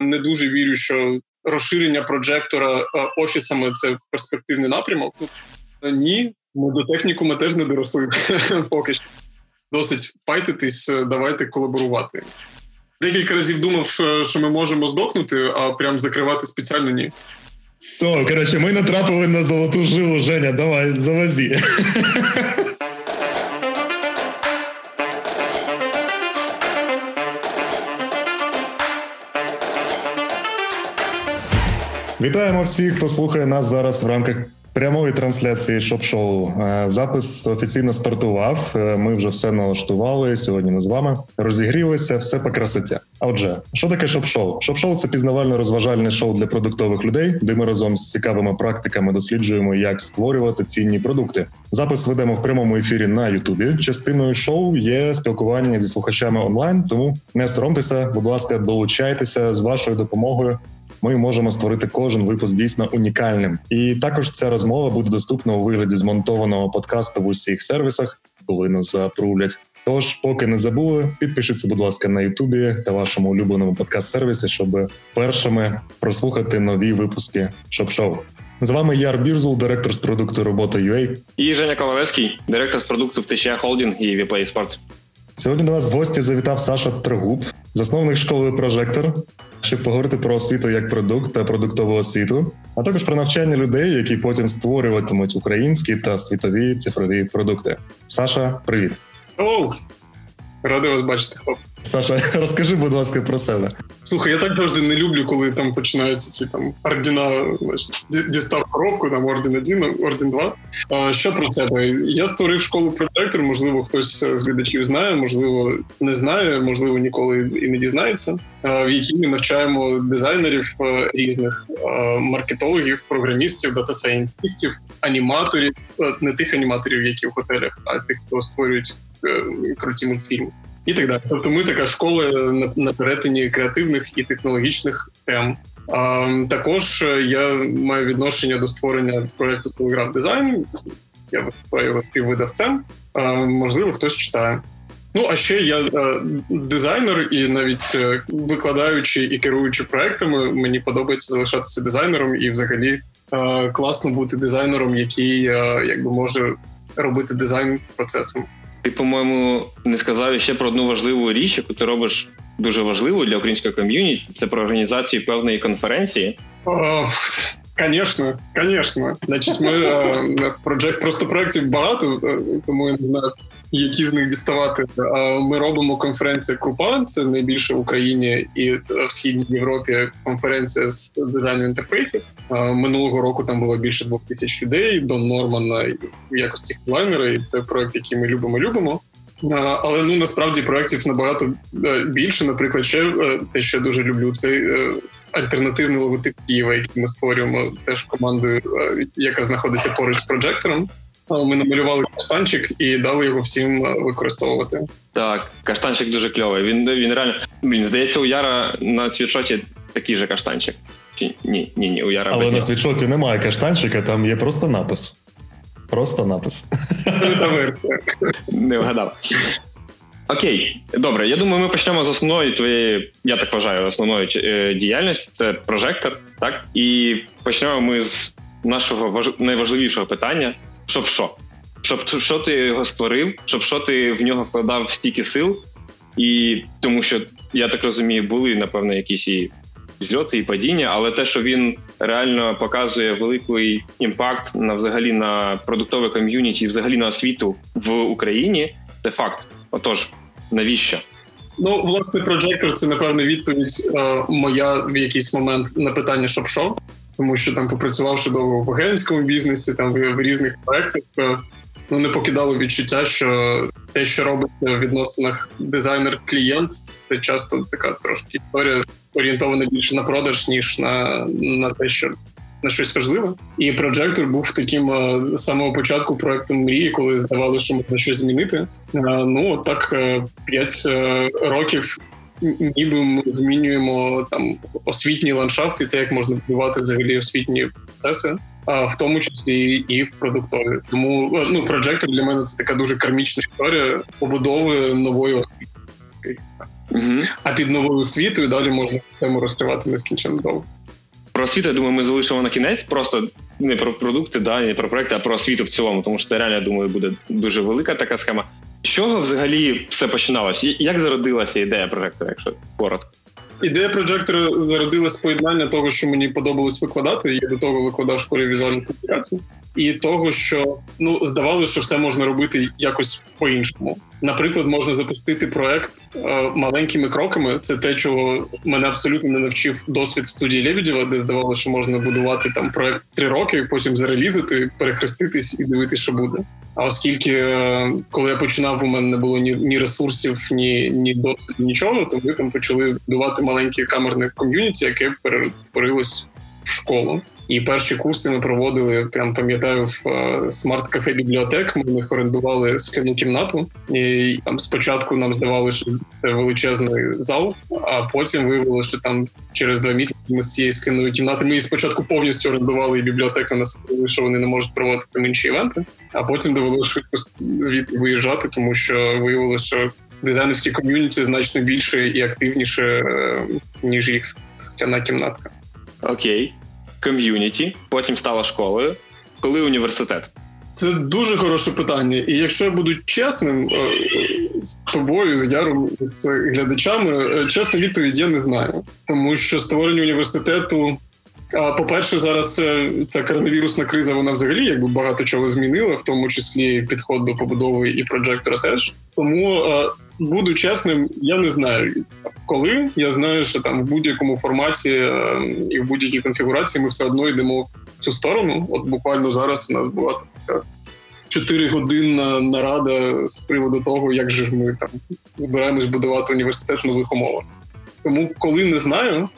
не дуже вірю, що розширення проджектора офісами це перспективний напрямок. Ну, ні, ми до техніку ми теж не доросли поки що. Досить файтитись, давайте колаборувати. Декілька разів думав, що ми можемо здохнути, а прям закривати спеціально ні. Все, коротше, ми натрапили на золоту жилу, Женя, давай, завозі. Вітаємо всіх, хто слухає нас зараз в рамках прямої трансляції ШОБШО. Е, запис офіційно стартував. Е, ми вже все налаштували. Сьогодні ми з вами розігрілися, все по красоті. Отже, що таке ШОБШО? ШОБШО – це пізнавально-розважальне шоу для продуктових людей, де ми разом з цікавими практиками досліджуємо, як створювати цінні продукти. Запис ведемо в прямому ефірі на Ютубі. Частиною шоу є спілкування зі слухачами онлайн. Тому не соромтеся, будь ласка, долучайтеся з вашою допомогою ми можемо створити кожен випуск дійсно унікальним. І також ця розмова буде доступна у вигляді змонтованого подкасту в усіх сервісах, коли нас заапрувлять. Тож, поки не забули, підпишіться, будь ласка, на Ютубі та вашому улюбленому подкаст-сервісі, щоб першими прослухати нові випуски ШОБШО. З вами Яр Бірзул, директор з продукту robota.ua. І Женя Ковалевський, директор з продукту в Холдінг і Vplay Sports. Сьогодні до нас в гості завітав Саша Трегуб, засновник школи Прожектор, щоб поговорити про освіту як продукт та продуктову освіту, а також про навчання людей, які потім створюватимуть українські та світові цифрові продукти. Саша, привіт. Оу, радий вас бачити, хлопці. Саша, розкажи, будь ласка, про себе. Слухай, я так завжди не люблю, коли там починаються ці там ордена, значить, дістав коробку, там орден 1, орден 2. А, Що про себе? Я створив школу проектор, можливо, хтось з глядачів знає, можливо, не знає, можливо, ніколи і не дізнається. В якій ми навчаємо дизайнерів різних маркетологів, програмістів, дата-сайентистів, аніматорів, не тих аніматорів, які в готелях, а тих, хто створюють е, круті мультфільми і так далі. Тобто, ми така школа на, перетині креативних і технологічних тем. А, Також я маю відношення до створення проекту Telegraf.Design. Я виступаю його співвидавцем. А, Можливо, хтось читає. Ну а ще я а, дизайнер, і навіть е, викладаючи і керуючи проектами, мені подобається залишатися дизайнером, і взагалі а, класно бути дизайнером, який якби може робити дизайн процесом. Ти, по-моєму, не сказав ще про одну важливу річ, яку ти робиш дуже важливу для української ком'юніті. Це про організацію певної конференції. Звісно, звісно. Значить, ми в проект просто проєктів багато, е, тому я не знаю, які з них діставати. Ми робимо конференцію Крупа, це найбільша в Україні і в східній Європі конференція з дизайну інтерфейсів. Минулого року там було більше двох тисяч людей. Дон Норман в якості хедлайнера, і це проект, який ми любимо. Любимо. Але ну насправді проєктів набагато е, більше. Наприклад, ще е, те, що я дуже люблю, це е, альтернативний логотип Києва, який ми створюємо теж командою, яка знаходиться поруч з проджектором. Ми намалювали каштанчик і дали його всім використовувати. Так, каштанчик дуже кльовий. Він він реально він здається, у Яра на світшоті такий же каштанчик. Чи ні, ні, ні, у Яра але на світшоті немає каштанчика, там є просто напис. Просто напис. Не вгадав. Окей, добре. Я думаю, ми почнемо з основної твоєї, я так вважаю, основної е, діяльності це прожектор. Так, і почнемо ми з нашого найважливішого питання щоб що? Щоб що ти його створив, щоб що ти в нього вкладав стільки сил, і тому що я так розумію, були напевно якісь і зльоти і падіння, але те, що він реально показує великий імпакт на взагалі на продуктове ком'юніті, взагалі на освіту в Україні, це факт. Отож, навіщо? Ну, власне, Projector — це напевне відповідь е, моя в якийсь момент на питання, що тому що там, попрацювавши довго в агентському бізнесі, там в різних проектах, е, ну не покидало відчуття, що те, що робиться в відносинах дизайнер-клієнт, це часто така трошки історія орієнтована більше на продаж, ніж на, на те, що. На щось важливе, і Projector був таким е, з самого початку проектом мрії, коли здавали, що можна щось змінити. Е, ну так п'ять років ніби ми змінюємо там освітній ландшафт і те, як можна будувати взагалі освітні процеси, а в тому числі і в продуктові. Тому ну проджектор для мене це така дуже кармічна історія побудови нової освіти. Угу. А під новою освітою далі можна тему розкривати нескінченно довго. Про освіту, я думаю, ми залишимо на кінець, просто не про продукти, да, не про проекти, а про освіту в цілому, тому що це реально, я думаю, буде дуже велика така схема. З чого взагалі все починалося? Як зародилася ідея прожектора, якщо коротко? Ідея прожектора зародилась з поєднання того, що мені подобалось викладати. Я до того викладав в школі візуальних комунікацій і того, що ну здавалося, що все можна робити якось по-іншому. Наприклад, можна запустити проект е, маленькими кроками. Це те, чого мене абсолютно не навчив досвід в студії Лебедєва, де здавалося, що можна будувати там проект три роки, потім зарелізити, перехреститись і дивитися, що буде. А оскільки, е, коли я починав, у мене не було ні ні ресурсів, ні ні досвіду, нічого, то ми там почали будувати маленьке камерне ком'юніті, яке перетворилось в школу. І перші курси ми проводили, прям пам'ятаю, в е, смарт-кафе бібліотек. Ми них орендували скляну кімнату, і там спочатку нам здавали, що це величезний зал, а потім виявилося, що там через два місяці ми з цієї скляної кімнати ми спочатку повністю орендували і бібліотека нас що вони не можуть проводити інші івенти. А потім довелося швидко звідти виїжджати, тому що виявилося, що дизайнерські ком'юніті значно більше і активніше, е, ніж їх скляна кімнатка. Окей ком'юніті, потім стала школою. Коли університет? Це дуже хороше питання. І якщо я буду чесним е, з тобою, з Яром, з глядачами, чесна відповідь я не знаю. Тому що створення університету. По-перше, зараз е, ця коронавірусна криза, вона взагалі якби багато чого змінила, в тому числі підход до побудови і проджектора теж. Тому буду чесним, я не знаю коли. Я знаю, що там в будь-якому форматі е, і в будь-якій конфігурації ми все одно йдемо в цю сторону. От буквально зараз у нас була така чотиригодинна нарада з приводу того, як же ж ми там збираємось будувати університет в нових умовах. Тому коли не знаю.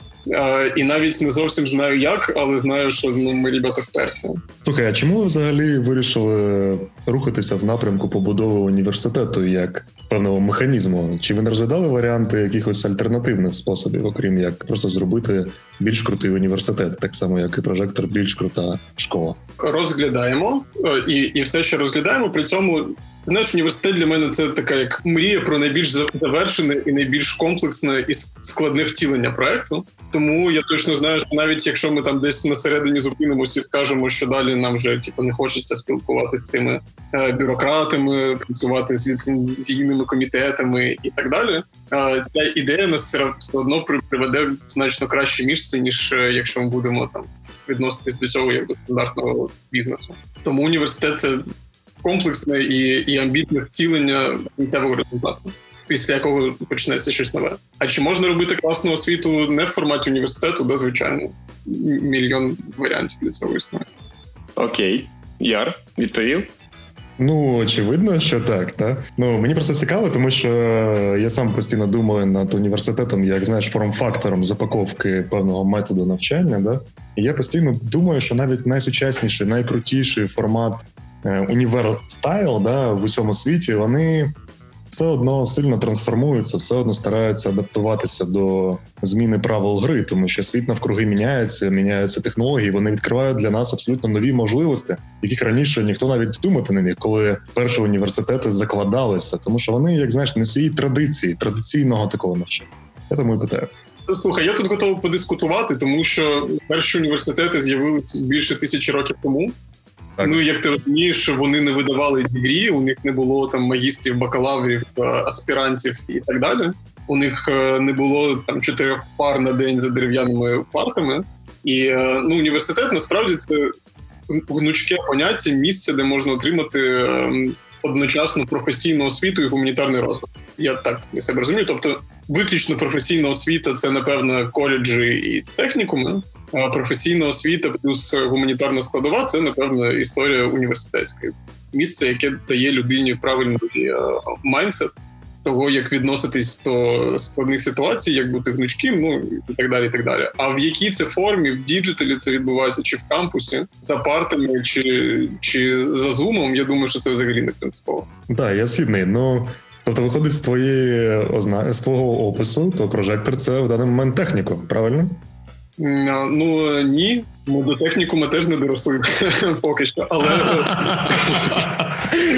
І навіть не зовсім знаю як, але знаю, що ну ми ребята вперті. Слухай, а чому ви взагалі вирішили рухатися в напрямку побудови університету як певного механізму? Чи ви не розглядали варіанти якихось альтернативних способів, окрім як просто зробити більш крутий університет, так само як і прожектор, більш крута школа? Розглядаємо е, і, і все ще розглядаємо. При цьому Знаєш, університет для мене це така як мрія про найбільш завершене і найбільш комплексне і складне втілення проекту. Тому я точно знаю, що навіть якщо ми там десь на середині зупинимося і скажемо, що далі нам вже типу, не хочеться спілкуватися з цими е, бюрократами, працювати з ліцензійними комітетами і так далі. Е, ця ідея нас все одно приведе в значно краще місце, ніж е, якщо ми будемо там відноситись до цього як до стандартного бізнесу. Тому університет це комплексне і і амбітне втілення кінцевого результату, після якого почнеться щось нове. А чи можна робити класну освіту не в форматі університету? Да, звичайно, мільйон варіантів для цього існує. Окей, Яр відповів. Ну, очевидно, що так. Та? Ну мені просто цікаво, тому що я сам постійно думаю над університетом, як знаєш, форм-фактором запаковки певного методу навчання. Да? І я постійно думаю, що навіть найсучасніший, найкрутіший формат Е, універ стайл да, в усьому світі, вони все одно сильно трансформуються, все одно стараються адаптуватися до зміни правил гри, тому що світ навкруги міняється, міняються технології. Вони відкривають для нас абсолютно нові можливості, яких раніше ніхто навіть думати не міг, коли перші університети закладалися, тому що вони, як знаєш, не свої традиції, традиційного такого навчання. Я тому і питаю. Слухай, я тут готовий подискутувати, тому що перші університети з'явилися більше тисячі років тому. Так. Ну як ти розумієш, вони не видавали дігрі, у них не було там магістрів, бакалаврів, е, аспірантів і так далі. У них е, не було там чотирьох пар на день за дерев'яними партами. І е, ну, університет насправді це гнучке поняття, місце, де можна отримати одночасно професійну освіту і гуманітарний розвиток. Я так для себе розумію. Тобто, виключно професійна освіта це напевно коледжі і технікуми професійна освіта плюс гуманітарна складова це напевно історія університетська місце, яке дає людині правильний mindset того, як відноситись до складних ситуацій, як бути гнучким, ну і так далі. і так далі. А в якій це формі в діджиталі це відбувається, чи в кампусі за партами, чи чи за зумом, я думаю, що це взагалі не принципово. Так, я згідний. Ну тобто, виходить з твоєї з твого опису, то прожектор це в даний момент техніку, правильно? Ну ні, ми до техніку ми теж не доросли поки що. Але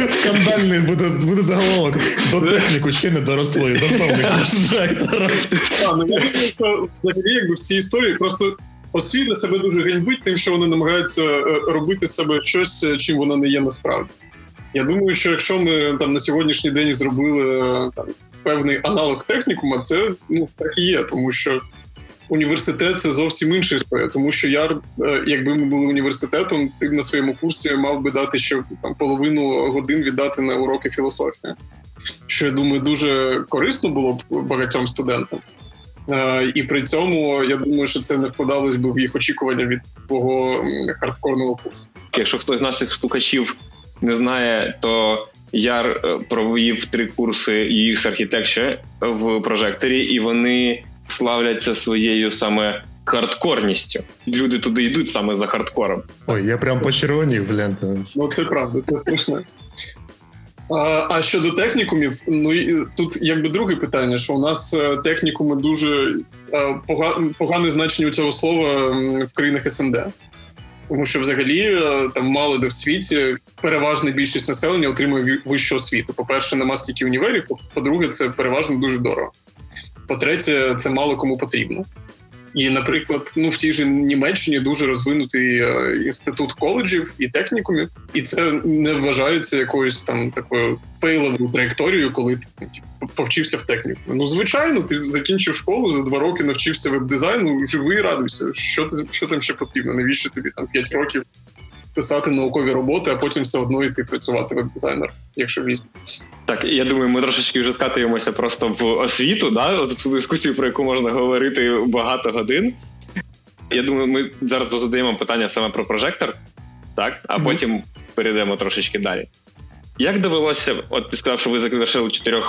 Скандальний буде буде заголовок. До техніку ще не доросли. Засновник прожектора. Ну, взагалі, якби в цій історії просто освіта себе дуже ганьбить, тим, що вони намагаються е, робити себе щось, е, чим вона не є насправді. Я думаю, що якщо ми там на сьогоднішній день зробили е, там певний аналог технікума, це ну так і є, тому що університет це зовсім інша історія. Тому що я, якби ми були університетом, ти на своєму курсі мав би дати ще там половину годин віддати на уроки філософії, що я думаю, дуже корисно було б багатьом студентам. Е, і при цьому я думаю, що це не вкладалось би в їх очікування від твого хардкорного курсу. Якщо хтось з наших слухачів не знає, то я е, провів три курси UX Architecture в прожекторі, і вони славляться своєю саме хардкорністю. Люди туди йдуть саме за хардкором. Ой, я прям почервонів, блін. Ну це правда, це страшно. А а щодо технікумів, ну тут якби друге питання, що у нас е, технікуми дуже е, погане значення у цього слова в країнах СНД. Тому що взагалі е, там мало де в світі переважна більшість населення отримує вищу освіту. По-перше, нема стільки універів, по-друге, це переважно дуже дорого. По-третє, це мало кому потрібно. І, наприклад, ну в тій же Німеччині дуже розвинутий е, інститут коледжів і технікумів, і це не вважається якоюсь там такою фейловою траєкторією, коли ти типу, повчився в техніку. Ну звичайно, ти закінчив школу за два роки, навчився веб-дизайну, живий радуйся. Що ти що там ще потрібно? Навіщо тобі там п'ять років писати наукові роботи, а потім все одно йти працювати веб-дизайнер, якщо візьмеш. Так, я думаю, ми трошечки вже скатуємося просто в освіту, да? цю дискусію, про яку можна говорити багато годин. Я думаю, ми зараз задаємо питання саме про прожектор, так, а mm-hmm. потім перейдемо трошечки далі. Як довелося, от ти сказав, що ви завершили 4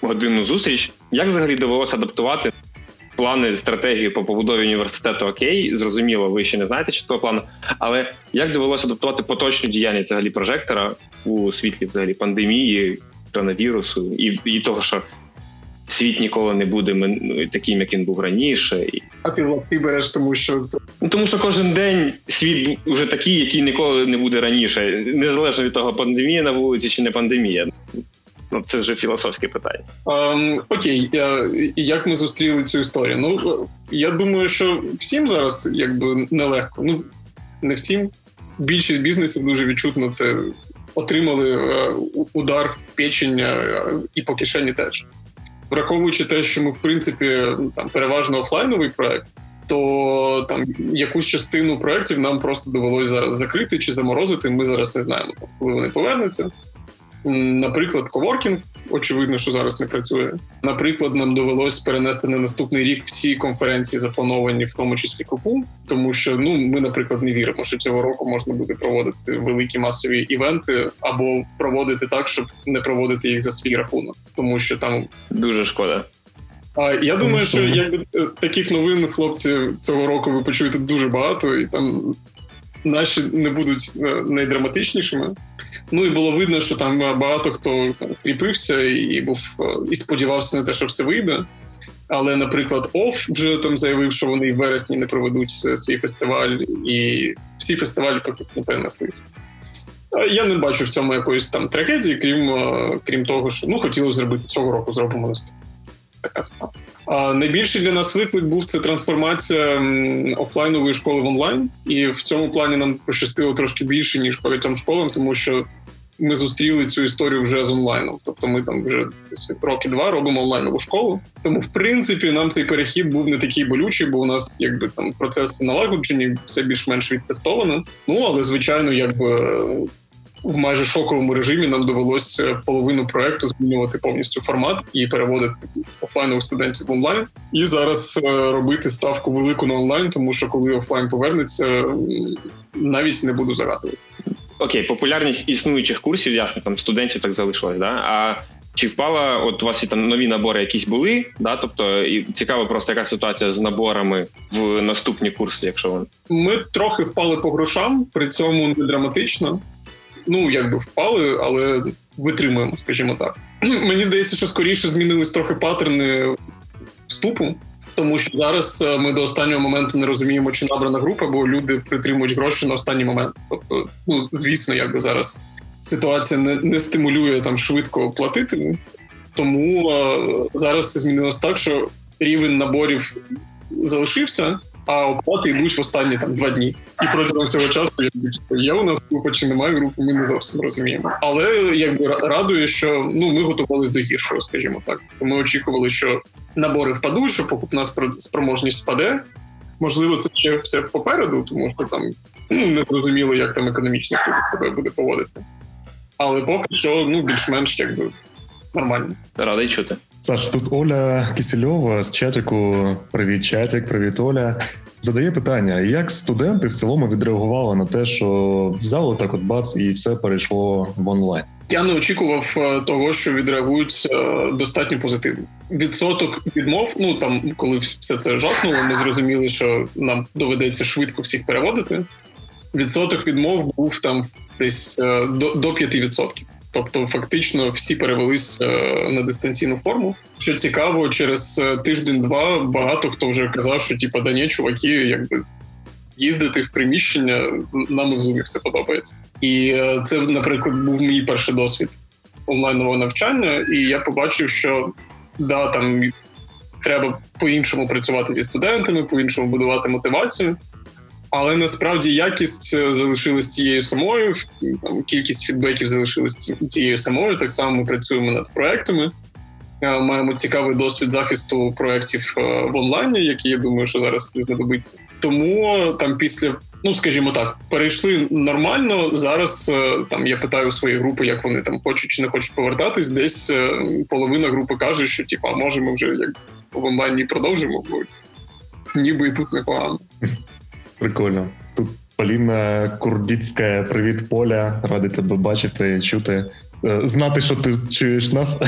годинну зустріч, як взагалі довелося адаптувати плани, стратегію по побудові університету окей, зрозуміло, ви ще не знаєте чіткого плану. Але як довелося адаптувати поточну діяльність взагалі прожектора у світлі взагалі пандемії, коронавірусу і і того, що світ ніколи не буде ну, таким, як він був раніше. А ти ти береш, тому що це ну тому, що кожен день світ вже такий, який ніколи не буде раніше, незалежно від того, пандемія на вулиці чи не пандемія. Ну, це вже філософське питання. Um, окей, я, як ми зустріли цю історію? Ну я думаю, що всім зараз якби нелегко. Ну не всім. Більшість бізнесів дуже відчутно це отримали е, удар в печень е, і по кишені теж. Враховуючи те, що ми, в принципі, там переважно офлайновий проект, то там якусь частину проєктів нам просто довелося зараз закрити чи заморозити. Ми зараз не знаємо, коли вони повернуться. Наприклад, коворкінг, очевидно, що зараз не працює. Наприклад, нам довелось перенести на наступний рік всі конференції, заплановані, в тому числі КУПУ, тому що ну ми, наприклад, не віримо, що цього року можна буде проводити великі масові івенти або проводити так, щоб не проводити їх за свій рахунок, тому що там дуже шкода. А я думаю, що якби е, таких новин хлопці цього року ви почуєте дуже багато, і там наші не будуть е, найдраматичнішими. Ну і було видно, що там багато хто кріпився і був е, і сподівався на те, що все вийде. Але, наприклад, ОФ вже там заявив, що вони в вересні не проведуть свій фестиваль, і всі фестивалі не перенеслися. Я не бачу в цьому якоїсь там трагедії, крім е, крім того, що ну хотілося зробити цього року, зробимо наступного така справа. А найбільший для нас виклик був це трансформація офлайнової школи в онлайн, і в цьому плані нам пощастило трошки більше ніж багатьом школам, тому що ми зустріли цю історію вже з онлайном. Тобто, ми там вже роки два робимо онлайнову школу. Тому, в принципі, нам цей перехід був не такий болючий, бо у нас якби там процеси налагоджені, все більш-менш відтестовано. Ну але звичайно, якби в майже шоковому режимі нам довелося половину проекту змінювати повністю формат і переводити офлайнових студентів в онлайн. І зараз е, робити ставку велику на онлайн, тому що коли офлайн повернеться, навіть не буду загадувати. Окей, популярність існуючих курсів, ясно, там студентів так залишилось, да? А чи впала, от у вас і там нові набори якісь були, да? Тобто і цікаво просто яка ситуація з наборами в наступні курси, якщо вони ми трохи впали по грошам, при цьому не драматично ну якби впали, але витримуємо, скажімо так. Мені здається, що скоріше змінились трохи паттерни вступу. Тому що зараз е, ми до останнього моменту не розуміємо, чи набрана група, бо люди притримують гроші на останній момент. Тобто, ну звісно, якби зараз ситуація не не стимулює там швидко платити. Тому е, зараз це змінилось так, що рівень наборів залишився, а оплати йдуть в останні там два дні. І протягом цього часу, якби є у нас група чи немає групи, ми не зовсім розуміємо. Але якби радує, що ну ми готувалися до гіршого, скажімо так. Ми очікували, що набори впадуть, що покупна спроможність впаде. Можливо, це ще все попереду, тому що там ну, не зрозуміло, як там економічна криза себе буде поводити. Але поки що ну більш-менш якби нормально. Радий чути. Саш, тут Оля Кисельова з чатику. Привіт, чатик, привіт, Оля. Задає питання: як студенти в цілому відреагували на те, що взяли так, от бац, і все перейшло в онлайн? Я не очікував е, того, що відреагують е, достатньо позитивно. Відсоток відмов. Ну там, коли все це жахнуло, ми зрозуміли, що нам доведеться швидко всіх переводити. Відсоток відмов був там десь е, до до 5%. Тобто, фактично, всі перевелись на дистанційну форму. Що цікаво, через тиждень-два багато хто вже казав, що типа да чуваки, якби їздити в приміщення, нам в зумі все подобається. І е, це, наприклад, був мій перший досвід онлайнового навчання, і я побачив, що да, там треба по-іншому працювати зі студентами, по-іншому будувати мотивацію. Але насправді якість е, залишилась тією самою, там кількість фідбеків залишилась тією самою. Так само ми працюємо над проектами. Е, маємо цікавий досвід захисту проєктів в онлайні, які я думаю, що зараз знадобиться. Тому там після ну скажімо так, перейшли нормально. Зараз е, там я питаю свої групи, як вони там хочуть чи не хочуть повертатись. Десь е, половина групи каже, що типа, може, ми вже як в онлайні продовжимо, бо ніби і тут непогано. Прикольно. Тут Поліна Курдіцька, привіт, Поля. Ради тебе бачити, чути, е, знати, що ти чуєш нас.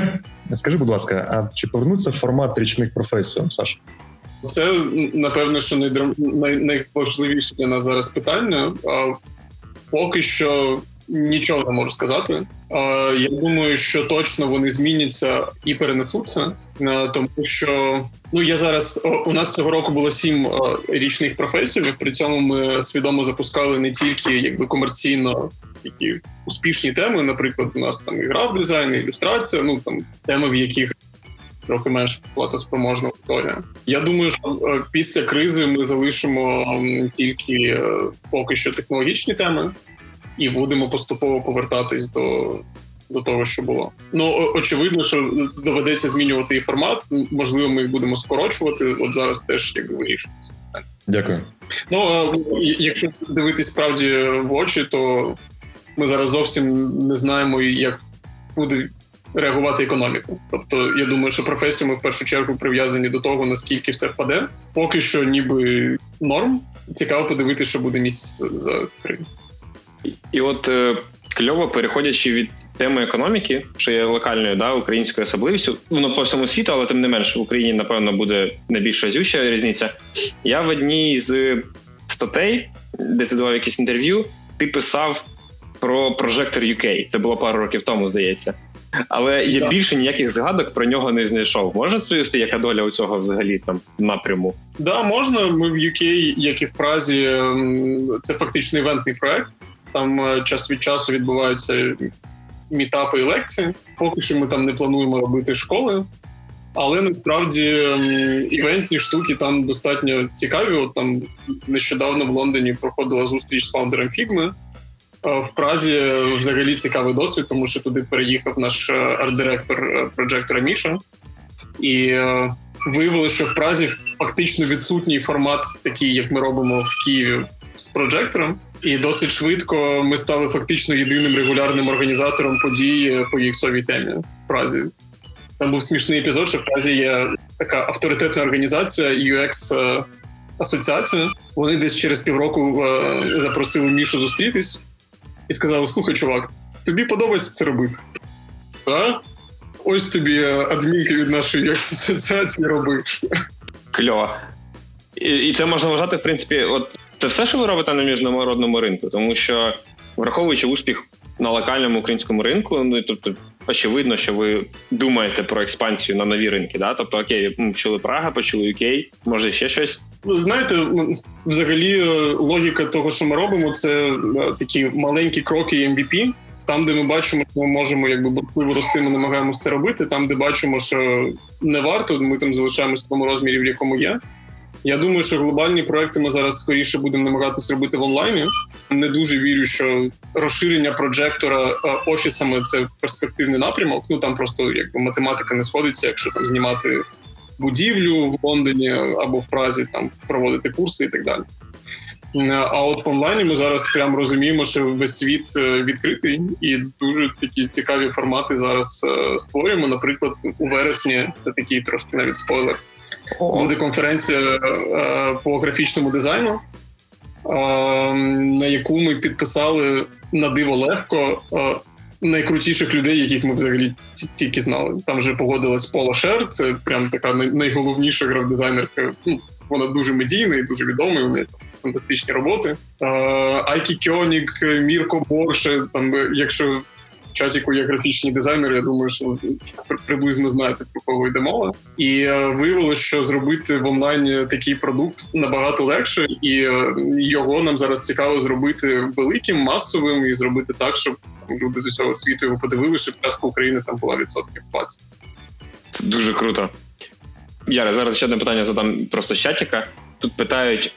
Скажи, будь ласка, а чи повернуться формат річних професій, Саша? Це напевно, що най, найважливіше для нас зараз питання. А поки що нічого не можу сказати. Я думаю, що точно вони зміняться і перенесуться, тому що ну я зараз у нас цього року було сім річних професій. При цьому ми свідомо запускали не тільки якби комерційно такі успішні теми. Наприклад, у нас там і граф дизайн, і ілюстрація. Ну там теми, в яких трохи менш платоспроможна аудиторія. Я думаю, що е, після кризи ми залишимо тільки е, поки що технологічні теми, і будемо поступово повертатись до. До того, що було, ну очевидно, що доведеться змінювати і формат. Можливо, ми будемо скорочувати. От зараз теж якби вирішується. Дякую. Ну якщо дивитись справді в очі, то ми зараз зовсім не знаємо, як буде реагувати економіку. Тобто, я думаю, що професію ми в першу чергу прив'язані до того, наскільки все впаде. Поки що, ніби норм. Цікаво подивитися, що буде місяць за три. І от е, кльово, переходячи від теми економіки, що є локальною да, українською особливістю, воно по всьому світу, але тим не менш в Україні, напевно, буде найбільш разюча різниця. Я в одній з статей, де ти давав якесь інтерв'ю, ти писав про Projector UK. Це було пару років тому, здається. Але я більше ніяких згадок про нього не знайшов. Можна сповісти, яка доля у цього взагалі там напряму? Да, можна. Ми в UK, як і в Празі, це фактично івентний проект. Там е, час від часу відбуваються мітапи і лекції. Поки що ми там не плануємо робити школи. Але насправді івентні штуки там достатньо цікаві. От там нещодавно в Лондоні проходила зустріч з фаундером Фігми. Е, в Празі взагалі цікавий досвід, тому що туди переїхав наш е, арт-директор проджектора Міша, і виявилося, що в Празі фактично відсутній формат, такий, як ми робимо в Києві з проджектором. І досить швидко ми стали фактично єдиним регулярним організатором подій по UX-овій темі в Празі. Там був смішний епізод, що в Празі є така авторитетна організація UX асоціація. Вони десь через півроку запросили Мішу зустрітись і сказали: слухай, чувак, тобі подобається це робити? Так? Ось тобі е, адмінки від нашої асоціації роби. Кльово. І, і це можна вважати, в принципі, от це все, що ви робите на міжнародному ринку, тому що враховуючи успіх на локальному українському ринку, ну тобто очевидно, що ви думаєте про експансію на нові ринки. Да? Тобто, окей, ми почули Прага, почули UK, може ще щось. Знаєте, взагалі, е, логіка того, що ми робимо, це е, такі маленькі кроки MVP. Там, де ми бачимо, що ми можемо якби бурхливо рости, ми намагаємося це робити. Там, де бачимо, що не варто, ми там залишаємося в тому розмірі, в якому є. Я думаю, що глобальні проекти ми зараз скоріше будемо намагатися робити в онлайні. Не дуже вірю, що розширення проджектора е, офісами це перспективний напрямок. Ну там просто якби математика не сходиться, якщо там знімати будівлю в Лондоні або в Празі, там проводити курси і так далі. А от в онлайні ми зараз прям розуміємо, що весь світ е, відкритий, і дуже такі цікаві формати зараз е, створюємо. Наприклад, у вересні це такий трошки навіть спойлер. Буде конференція е, по графічному дизайну, на яку ми підписали на диво легко найкрутіших людей, яких ми взагалі тільки знали. Там вже погодилась Пола Шер, це прям така найголовніша граф-дизайнерка. Ну, Вона дуже медійна і дуже відома. У неї фантастичні роботи. Айкі Кьонік, Мірко Борше. Там, якщо чатіку є графічні дизайнери, я думаю, що приблизно знаєте про кого йде мова. І е, виявилося, що зробити в онлайні такий продукт набагато легше, і е, його нам зараз цікаво зробити великим, масовим і зробити так, щоб люди з усього світу його подивилися, щоб частка України там була відсотків 20. Це дуже круто. Яре, зараз ще одне питання задам просто з чатіка. Тут питають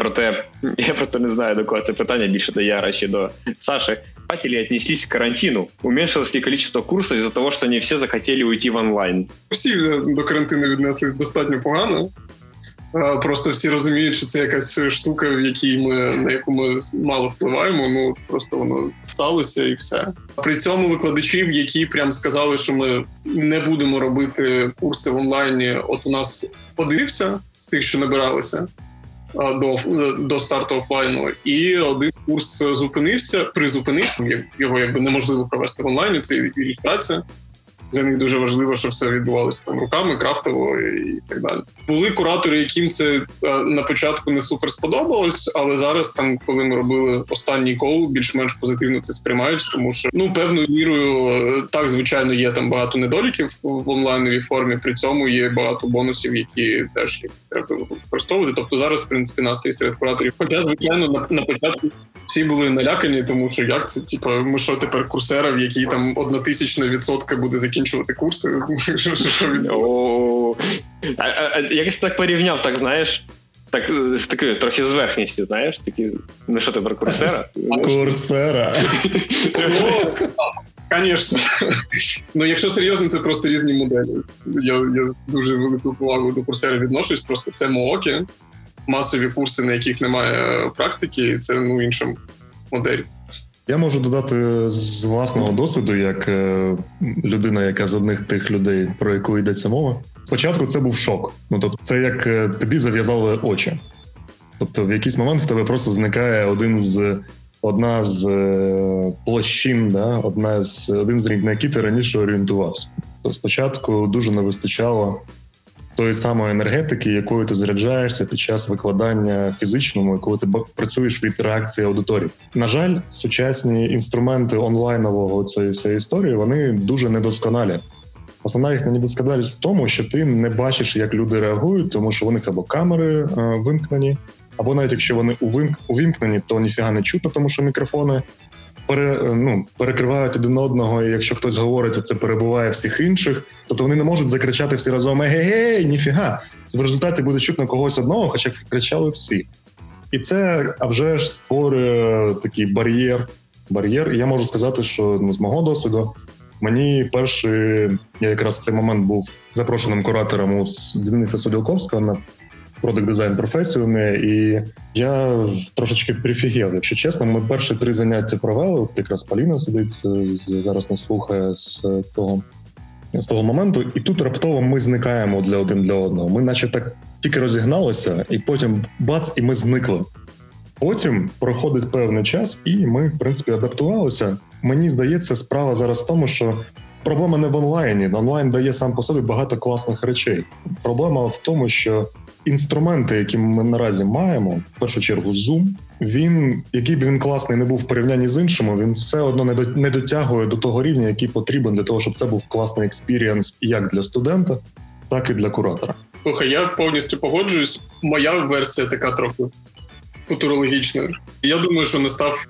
про те, я просто не знаю до кого це питання більше до Яра чи до Саши. Как ли к карантину? Уменьшилось ли количество курсов из-за того, что не все захотели уйти в онлайн? Всі до карантину віднеслись достатньо погано. Просто всі розуміють, що це якась штука, в якій ми на яку ми мало впливаємо. Ну просто воно сталося і все. При цьому викладачів, які прям сказали, що ми не будемо робити курси в онлайні. От у нас подивився з тих, що набиралися до до старту офлайну, і один курс зупинився, призупинився. Його якби неможливо провести в онлайні. Це ілюстрація для них дуже важливо, щоб все відбувалося там руками, крафтово і так далі. Були куратори, яким це е, на початку не супер сподобалось, але зараз, там, коли ми робили останній кол, більш-менш позитивно це сприймають, тому що ну певною мірою е, так звичайно є там багато недоліків в онлайновій формі. При цьому є багато бонусів, які теж треба використовувати. Тобто зараз в принципі настрій серед кураторів. Хоча звичайно на, на початку всі були налякані, тому що як це типу, ми що тепер курсера, в якій там одна тисячна відсотка буде закінчувати курси. Якось так порівняв, так знаєш. Так, з такою трохи зверхністю, знаєш, такі, ну що тепер курсера? Курсера. Звісно. Ну, якщо серйозно, це просто різні моделі. Я я дуже велику повагу до курсера відношусь, просто це мооки масові курси, на яких немає практики, і це ну інша модель. Я можу додати з власного досвіду, як е, людина, яка з одних тих людей, про яку йдеться мова. Спочатку це був шок. Ну тобто, це як е, тобі зав'язали очі. Тобто, в якийсь момент в тебе просто зникає один з одна з е, площин, да, одна з один з рік, на який ти раніше орієнтувався. То спочатку дуже не вистачало тої самої енергетики, якою ти заряджаєшся під час викладання фізичному, коли ти працюєш від реакції аудиторії. На жаль, сучасні інструменти онлайнового цієї всієї історії вони дуже недосконалі. Основна їхня недосконалість в тому, що ти не бачиш, як люди реагують, тому що у них або камери е, вимкнені, або навіть якщо вони увімкнені, то ніфіга не чутно, тому що мікрофони пере, ну, перекривають один одного, і якщо хтось говорить, це перебуває всіх інших, тобто вони не можуть закричати всі разом Егегей, ніфіга. Це в результаті буде чутно когось одного, хоча кричали всі. І це а вже ж створює такий бар'єр. Бар'єр, і я можу сказати, що ну, з мого досвіду мені перший, я якраз в цей момент був запрошеним куратором у Дениса Суділковського на продакт дизайн професію не і я трошечки прифігів, якщо чесно. Ми перші три заняття провели. От якраз Поліна сидить зараз нас слухає з того з того моменту, і тут раптово ми зникаємо для один для одного. Ми, наче так тільки розігналися, і потім бац, і ми зникли. Потім проходить певний час, і ми, в принципі, адаптувалися. Мені здається, справа зараз в тому, що проблема не в онлайні. Онлайн дає сам по собі багато класних речей. Проблема в тому, що інструменти, які ми наразі маємо, в першу чергу, Zoom, він, який б він класний не був в порівнянні з іншими, він все одно не дотягує до того рівня, який потрібен для того, щоб це був класний experience як для студента, так і для куратора. Слухай, я повністю погоджуюсь. Моя версія така трохи футурологічна. Я думаю, що настав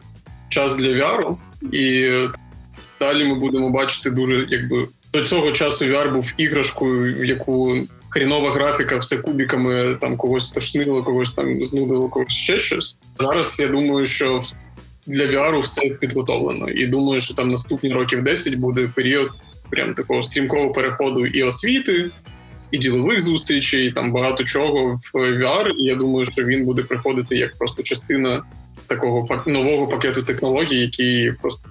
час для VR, і далі ми будемо бачити дуже, якби до цього часу VR був іграшкою, в яку хрінова графіка, все кубіками там когось тошнило, когось там знудило, когось ще щось. Зараз я думаю, що для VR все підготовлено, і думаю, що там наступні років 10 буде період прям такого стрімкого переходу і освіти, і ділових зустрічей, і там багато чого в VR. І я думаю, що він буде приходити як просто частина такого нового пакету технологій, який просто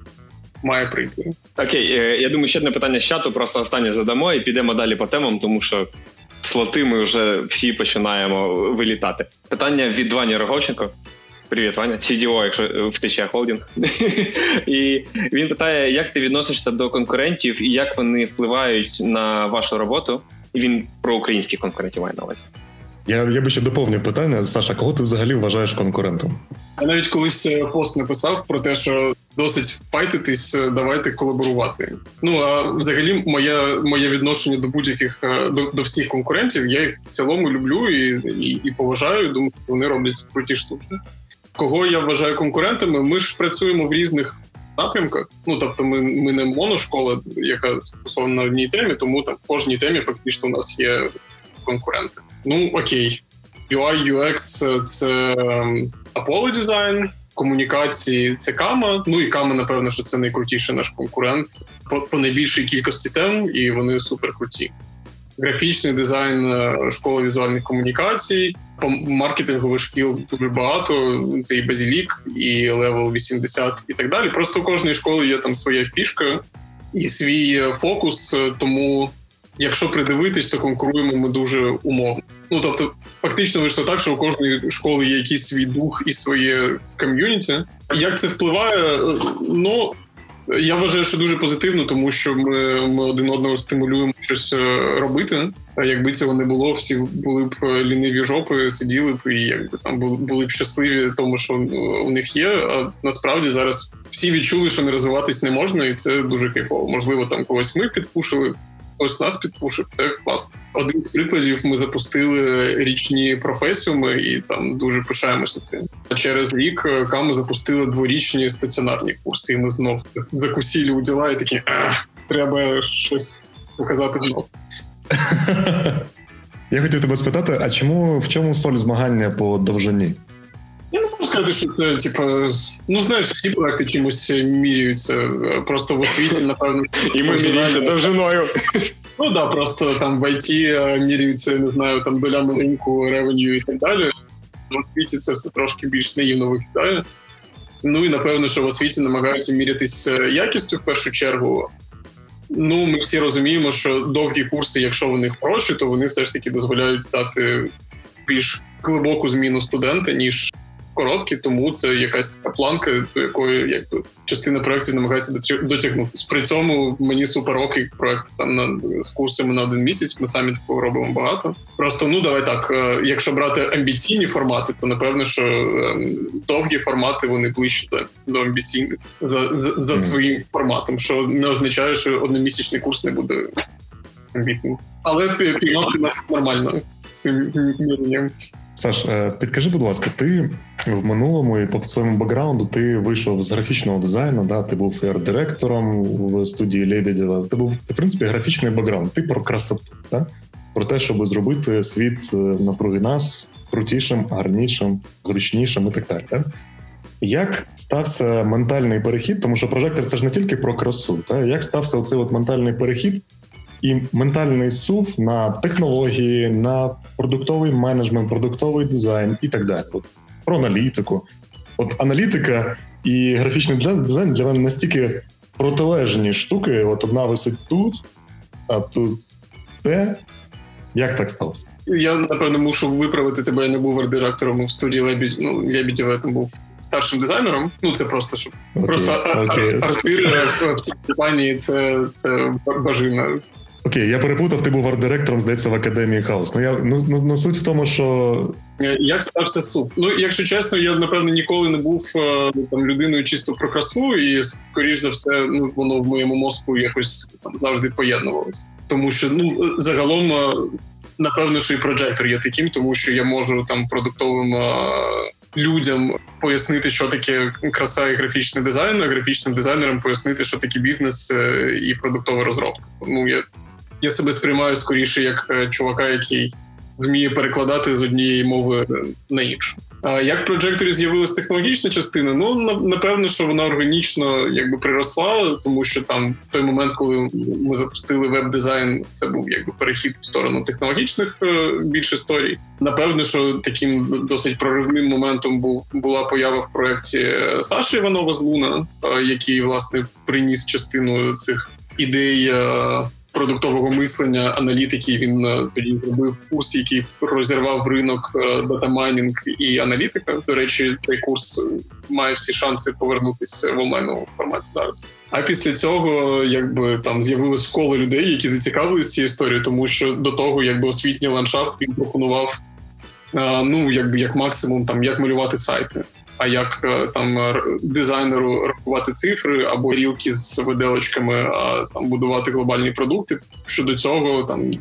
має прийти. Окей, е, я думаю, ще одне питання з чату, просто останнє задамо і підемо далі по темам, тому що слоти ми вже всі починаємо вилітати. Питання від Вані Роговченко. Привіт, Ваня, CDO, якщо втече холдинг. І він питає, як ти відносишся до конкурентів і як вони впливають на вашу роботу. І він про українських конкурентів має на увазі. Я я би ще доповнив питання. Саша, кого ти взагалі вважаєш конкурентом? Я навіть колись е, пост написав про те, що досить файтитись, е, давайте колаборувати. Ну а взагалі, моє моє відношення до будь-яких е, до, до всіх конкурентів я їх в цілому люблю і і, і поважаю. Думаю, вони роблять круті штуки. Кого я вважаю конкурентами? Ми ж працюємо в різних напрямках. Ну тобто, ми ми не моношкола, яка сфокусована на одній темі, тому там в кожній темі фактично у нас є конкуренти. Ну окей, UI, UX — це ем, Apollo Design, комунікації це Кама. Ну і Кама, напевно, що це найкрутіший наш конкурент по, по найбільшій кількості тем, і вони супер круті. Графічний дизайн, е, школа візуальних комунікацій, маркетингових шкіл дуже багато. Це і Базілік, і Level 80 і так далі. Просто у кожної школи є там своя фішка і свій фокус. Тому, якщо придивитись, то конкуруємо ми дуже умовно. Ну тобто, фактично вийшло так, що у кожної школи є якийсь свій дух і своє ком'юніті. Як це впливає? Ну я вважаю, що дуже позитивно, тому що ми ми один одного стимулюємо щось е, робити. Якби цього не було, всі були б ліниві жопи, сиділи б і якби там були, б щасливі, тому що у них є. А насправді зараз всі відчули, що не розвиватись не можна, і це дуже кайфово. Можливо, там когось ми підпушили, хтось нас підпушив. Це класно. Один з прикладів ми запустили річні професіуми і там дуже пишаємося цим. Через рік е, Ками запустили дворічні стаціонарні курси. і Ми знов закусили у діла і такі треба щось показати знов. Я хотів тебе спитати: а чому в чому соль змагання по довжині? Сказати, що це типу, ну знаєш, всі проекти чимось міряються. Просто в освіті, напевно, і ми міряємося довжиною. Ну да, просто там в IT міряються, не знаю, там долями ринку, ревеню і так далі. В освіті це все трошки більш наївно виглядає. Ну і напевно, що в освіті намагаються мірятись якістю в першу чергу. Ну, ми всі розуміємо, що довгі курси, якщо вони хороші, то вони все ж таки дозволяють дати більш глибоку зміну студента, ніж короткі, тому це якась така планка, до якої якби частина проєктів намагається дотягнутися. При цьому мені супер окей проект там на з курсами на один місяць. Ми самі такого робимо багато. Просто ну давай так. Е, якщо брати амбіційні формати, то напевно, що ем, довгі формати вони ближче до, до амбіційних за за, за своїм форматом, що не означає, що одномісячний курс не буде амбітним. Але піймати нас нормально з цим міренням. Саш, е, підкажи, будь ласка, ти в минулому і по своєму бекграунду ти вийшов з графічного дизайну, да, ти був директором в студії Лебедєва. Ти був в принципі графічний бекграунд, ти про красоту, да? про те, щоб зробити світ е, навкруги нас крутішим, гарнішим, зручнішим і так далі. Да? Як стався ментальний перехід, тому що прожектор це ж не тільки про красу, та як стався оцей от ментальний перехід і ментальний сув на технології, на продуктовий менеджмент, продуктовий дизайн і так далі. От, Про аналітику. От аналітика і графічний дизайн для мене настільки протилежні штуки. От одна висить тут, а тут те. Як так сталося? Я напевно мушу виправити тебе. Я не був арт-директором в студії Лебідь. Ну Лебідєва там був старшим дизайнером. Ну це просто щоб okay. просто okay. артир в цій компанії. Це це бажина. Окей, я перепутав, ти був арт-директором, здається, в академії хаос. Ну я ну, ну, ну суть в тому, що е, як стався сув. Ну, якщо чесно, я напевно ніколи не був е, там людиною чисто про красу, і скоріш за все, ну воно в моєму мозку якось там завжди поєднувалося. Тому що ну загалом, е, напевно, що і проджектор є таким, тому що я можу там продуктовим людям пояснити, що таке краса і графічний дизайн, а графічним дизайнерам пояснити, що таке бізнес і продуктова розробка. Тому я я себе сприймаю скоріше як е, чувака, який вміє перекладати з однієї мови на іншу. А як в Projectory з'явилася технологічна частина? Ну напевно, що вона органічно якби приросла, тому що там в той момент, коли ми запустили веб-дизайн, це був якби перехід в сторону технологічних е, більш історій. Напевно, що таким досить проривним моментом був була поява в проєкті Саші Іванова з Луна, е, який власне приніс частину цих ідей. Е, продуктового мислення аналітики. Він е, тоді зробив курс, який розірвав ринок е, датамайнінг і аналітика. До речі, цей курс має всі шанси повернутися в онлайновому форматі зараз. А після цього, якби там з'явилось коло людей, які зацікавилися цією історією, тому що до того, якби освітній ландшафт він пропонував. Е, ну, якби як максимум, там як малювати сайти а як е, там дизайнеру рахувати цифри або рілки з виделочками, а там будувати глобальні продукти. Щодо цього, там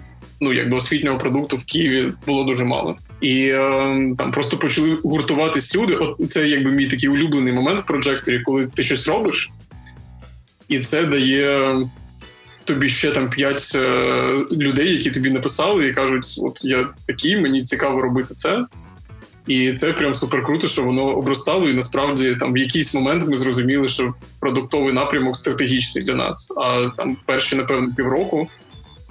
ну якби освітнього продукту в Києві було дуже мало, і е, там просто почали гуртуватись люди. От це якби мій такий улюблений момент в проджекторі, коли ти щось робиш, і це дає. Тобі ще там п'ять е, людей, які тобі написали, і кажуть: От я такий, мені цікаво робити це. І це прям супер круто, що воно обростало. І насправді там в якийсь момент ми зрозуміли, що продуктовий напрямок стратегічний для нас. А там перші, напевно, півроку,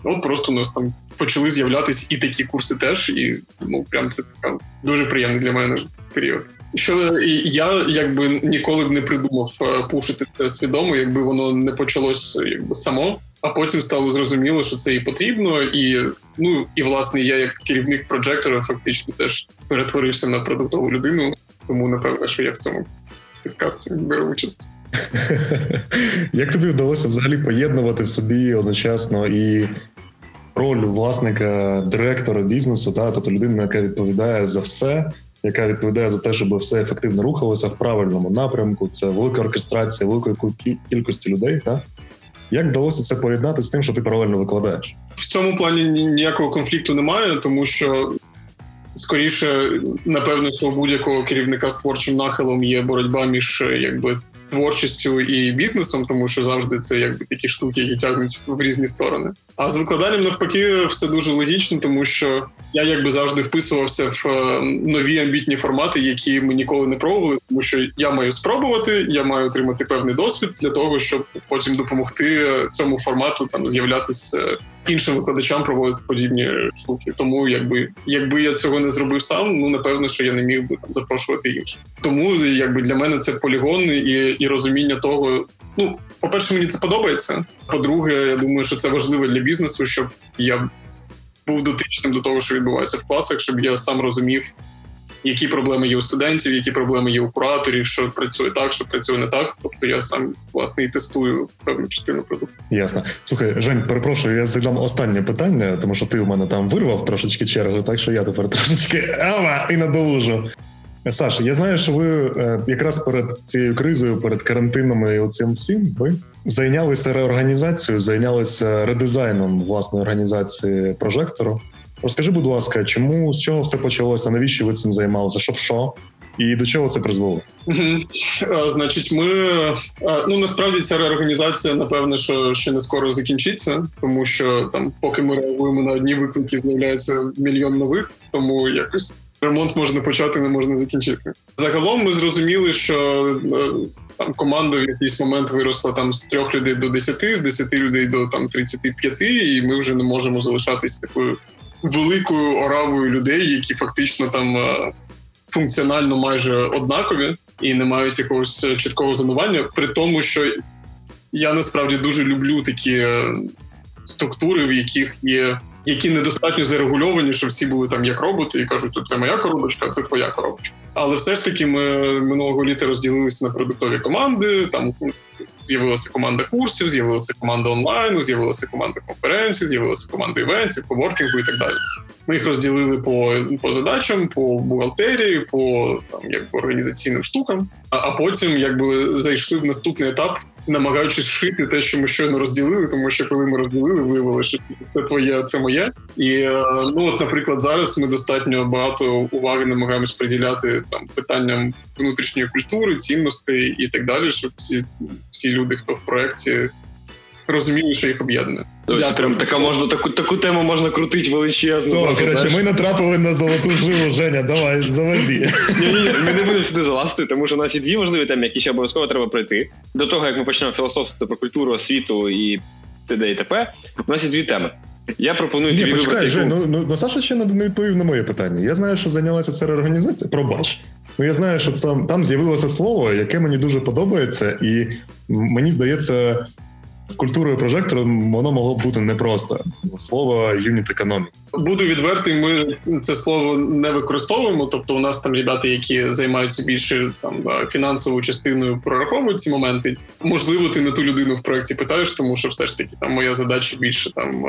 от просто у нас там почали з'являтися і такі курси теж. І ну прям це така дуже приємний для мене період. Що я якби ніколи б не придумав е, пушити це свідомо, якби воно не почалось якби само а потім стало зрозуміло, що це і потрібно, і ну і власне я як керівник проджектора фактично теж перетворився на продуктову людину. Тому напевно, що я в цьому підкасті беру участь. Як тобі вдалося взагалі поєднувати в собі одночасно і роль власника директора бізнесу, та тобто людина, яка відповідає за все, яка відповідає за те, щоб все ефективно рухалося в правильному напрямку? Це велика оркестрація великої кількості людей, так? Як вдалося це поєднати з тим, що ти паралельно викладаєш? В цьому плані ніякого конфлікту немає, тому що скоріше, напевно, що у будь-якого керівника з творчим нахилом є боротьба між якби творчістю і бізнесом, тому що завжди це якби такі штуки, які тягнуть в різні сторони. А з викладанням навпаки, все дуже логічно, тому що я якби завжди вписувався в е, нові амбітні формати, які ми ніколи не пробували, тому що я маю спробувати, я маю отримати певний досвід для того, щоб потім допомогти цьому формату там з'являтися іншим викладачам проводити подібні штуки. Тому, якби якби я цього не зробив сам, ну напевно, що я не міг би там запрошувати інших. Тому якби для мене це полігон і, і розуміння того. Ну, по-перше, мені це подобається. По-друге, я думаю, що це важливо для бізнесу, щоб я був дотичним до того, що відбувається в класах, щоб я сам розумів, які проблеми є у студентів, які проблеми є у кураторів, що працює так, що працює не так. Тобто я сам власне і тестую певну частину продукту. Ясно. Слухай, Жень, перепрошую, я задам останнє питання, тому що ти у мене там вирвав трошечки чергу, так що я тепер трошечки ава і надолужу. Саша, я знаю, що ви е, якраз перед цією кризою, перед карантинами і оцим всім, ви зайнялися реорганізацією, зайнялися редизайном власної організації прожектору. Розкажи, будь ласка, чому з чого все почалося? Навіщо ви цим займалися? Щоб що? І до чого це призвело? Значить, ми ну насправді ця реорганізація, напевно, що ще не скоро закінчиться, тому що там, поки ми реагуємо на одні виклики, з'являється мільйон нових, тому якось ремонт можна почати, не можна закінчити. Загалом ми зрозуміли, що е, там команда в якийсь момент виросла там з трьох людей до десяти, з десяти людей до там 35, і ми вже не можемо залишатись такою великою оравою людей, які фактично там е, функціонально майже однакові і не мають якогось чіткого зонування, при тому, що я насправді дуже люблю такі е, структури, в яких є. Які недостатньо зарегульовані, що всі були там як роботи, і кажуть, це моя коробочка, це твоя коробочка. Але все ж таки ми минулого літа розділилися на продуктові команди. Там з'явилася команда курсів, з'явилася команда онлайну, з'явилася команда конференцій, з'явилася команда івентів, коворкінгу і так далі. Ми їх розділили по по задачам, по бухгалтерії, по там якби організаційним штукам. А, а потім якби зайшли в наступний етап. Намагаючись шити те, що ми щойно розділили, тому що коли ми розділили, виявилося, що це твоє, це моє. І е, ну, от, наприклад, зараз ми достатньо багато уваги намагаємось приділяти там питанням внутрішньої культури, цінностей і так далі, щоб всі всі люди, хто в проєкті, розуміли, що їх об'єднує. Тобто, прям така можна таку таку тему можна крутити величезно. Все, коротше, ми натрапили на золоту жилу, Женя, давай, завозі. Ні, ні, ми не будемо сюди залазити, тому що у нас є дві важливі теми, які ще обов'язково треба пройти. До того, як ми почнемо філософствувати про культуру, освіту і т.д. і т.п., у нас є дві теми. Я пропоную Ні, тобі почекай, вибрати. Жень, ну, ну, ну Саша ще не відповів на моє питання. Я знаю, що зайнялася ця реорганізація. Пробач. Ну я знаю, що це там з'явилося слово, яке мені дуже подобається, і мені здається, з культурою прожектором воно могло б бути непросто. Слово юніт економік. Буду відвертий, ми це слово не використовуємо. Тобто, у нас там ребята, які займаються більше там фінансовою частиною, прораховують ці моменти. Можливо, ти не ту людину в проєкті питаєш, тому що все ж таки там моя задача більше там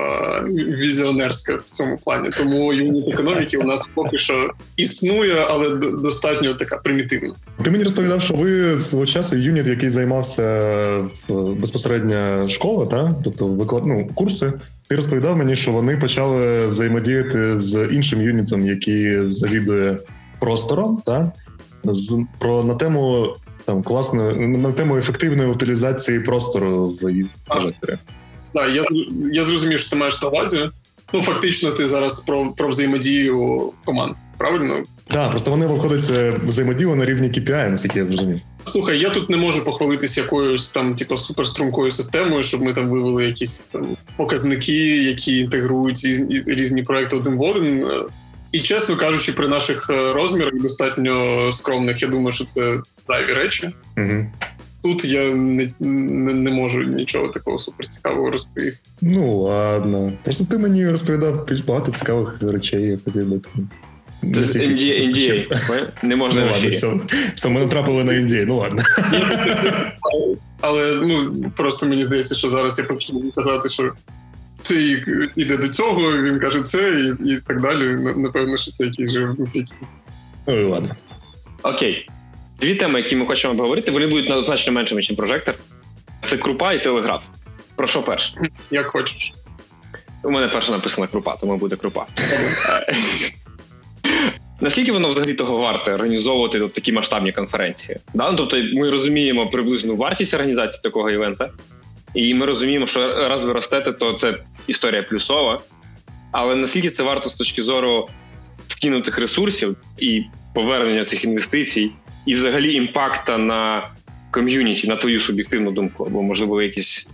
візіонерська в цьому плані. Тому юніт економіки у нас поки що існує, але достатньо така примітивна. Ти мені розповідав, що ви свого часу юніт, який займався е, безпосередньо школа, та тобто виклад... ну, курси. Ти розповідав мені, що вони почали взаємодіяти з іншим юнітом, який завідує простором, та з про на тему там класної на тему ефективної утилізації простору в прожекторі. Так, я я зрозумів, що ти маєш на увазі. Ну фактично, ти зараз про про взаємодію команд. Правильно? Так, просто вони виходять е, взаємодію на рівні KPI, наскільки я зрозумів. Слухай, я тут не можу похвалитись якоюсь там, типу, суперструмкою системою, щоб ми там вивели якісь там показники, які інтегрують різні, різні проекти один в один. І чесно кажучи, при наших е, розмірах достатньо скромних, я думаю, що це зайві речі. Угу. Тут я не, не не, можу нічого такого суперцікавого розповісти. Ну ладно. Просто ти мені розповідав багато цікавих речей, я хотів би там. Це з NDA, NDA. Не можна ну, ладно, все, все, ми натрапили на NDA, ну ладно. Але ну просто мені здається, що зараз я почну казати, що це йде до цього, він каже це, і і так далі. Напевно, що це якийсь же Ну і ладно. Окей. Дві теми, які ми хочемо обговорити, вони будуть значно меншими, ніж прожектор. Це крупа і телеграф. Про що перше? Як хочеш. У мене перше написано крупа, тому буде крупа. Наскільки воно взагалі того варте організовувати тут такі масштабні конференції? Да? Ну, тобто ми розуміємо приблизну вартість організації такого івента, і ми розуміємо, що раз ви ростете, то це історія плюсова. Але наскільки це варто з точки зору вкинутих ресурсів і повернення цих інвестицій, і взагалі імпакта на ком'юніті, на твою суб'єктивну думку, або можливо якісь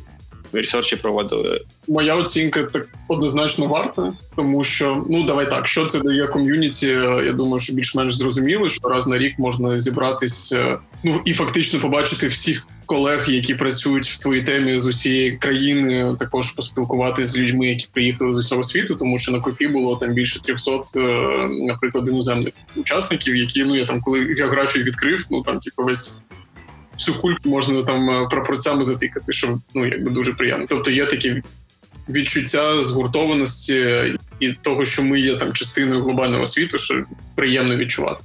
ресерчі проводили? Моя оцінка так однозначно варта, тому що ну давай так, що це дає ком'юніті. Я думаю, що більш-менш зрозуміло, що раз на рік можна зібратись, е, ну і фактично побачити всіх колег, які працюють в твоїй темі з усієї країни, також поспілкуватися з людьми, які приїхали з усього світу, тому що на копі було там більше 300, е, наприклад, іноземних учасників, які ну я там коли географію відкрив, ну там типу весь всю кульку можна там е, прапорцями затикати, що ну якби дуже приємно. Тобто є такі відчуття згуртованості і того, що ми є там частиною глобального світу, що приємно відчувати.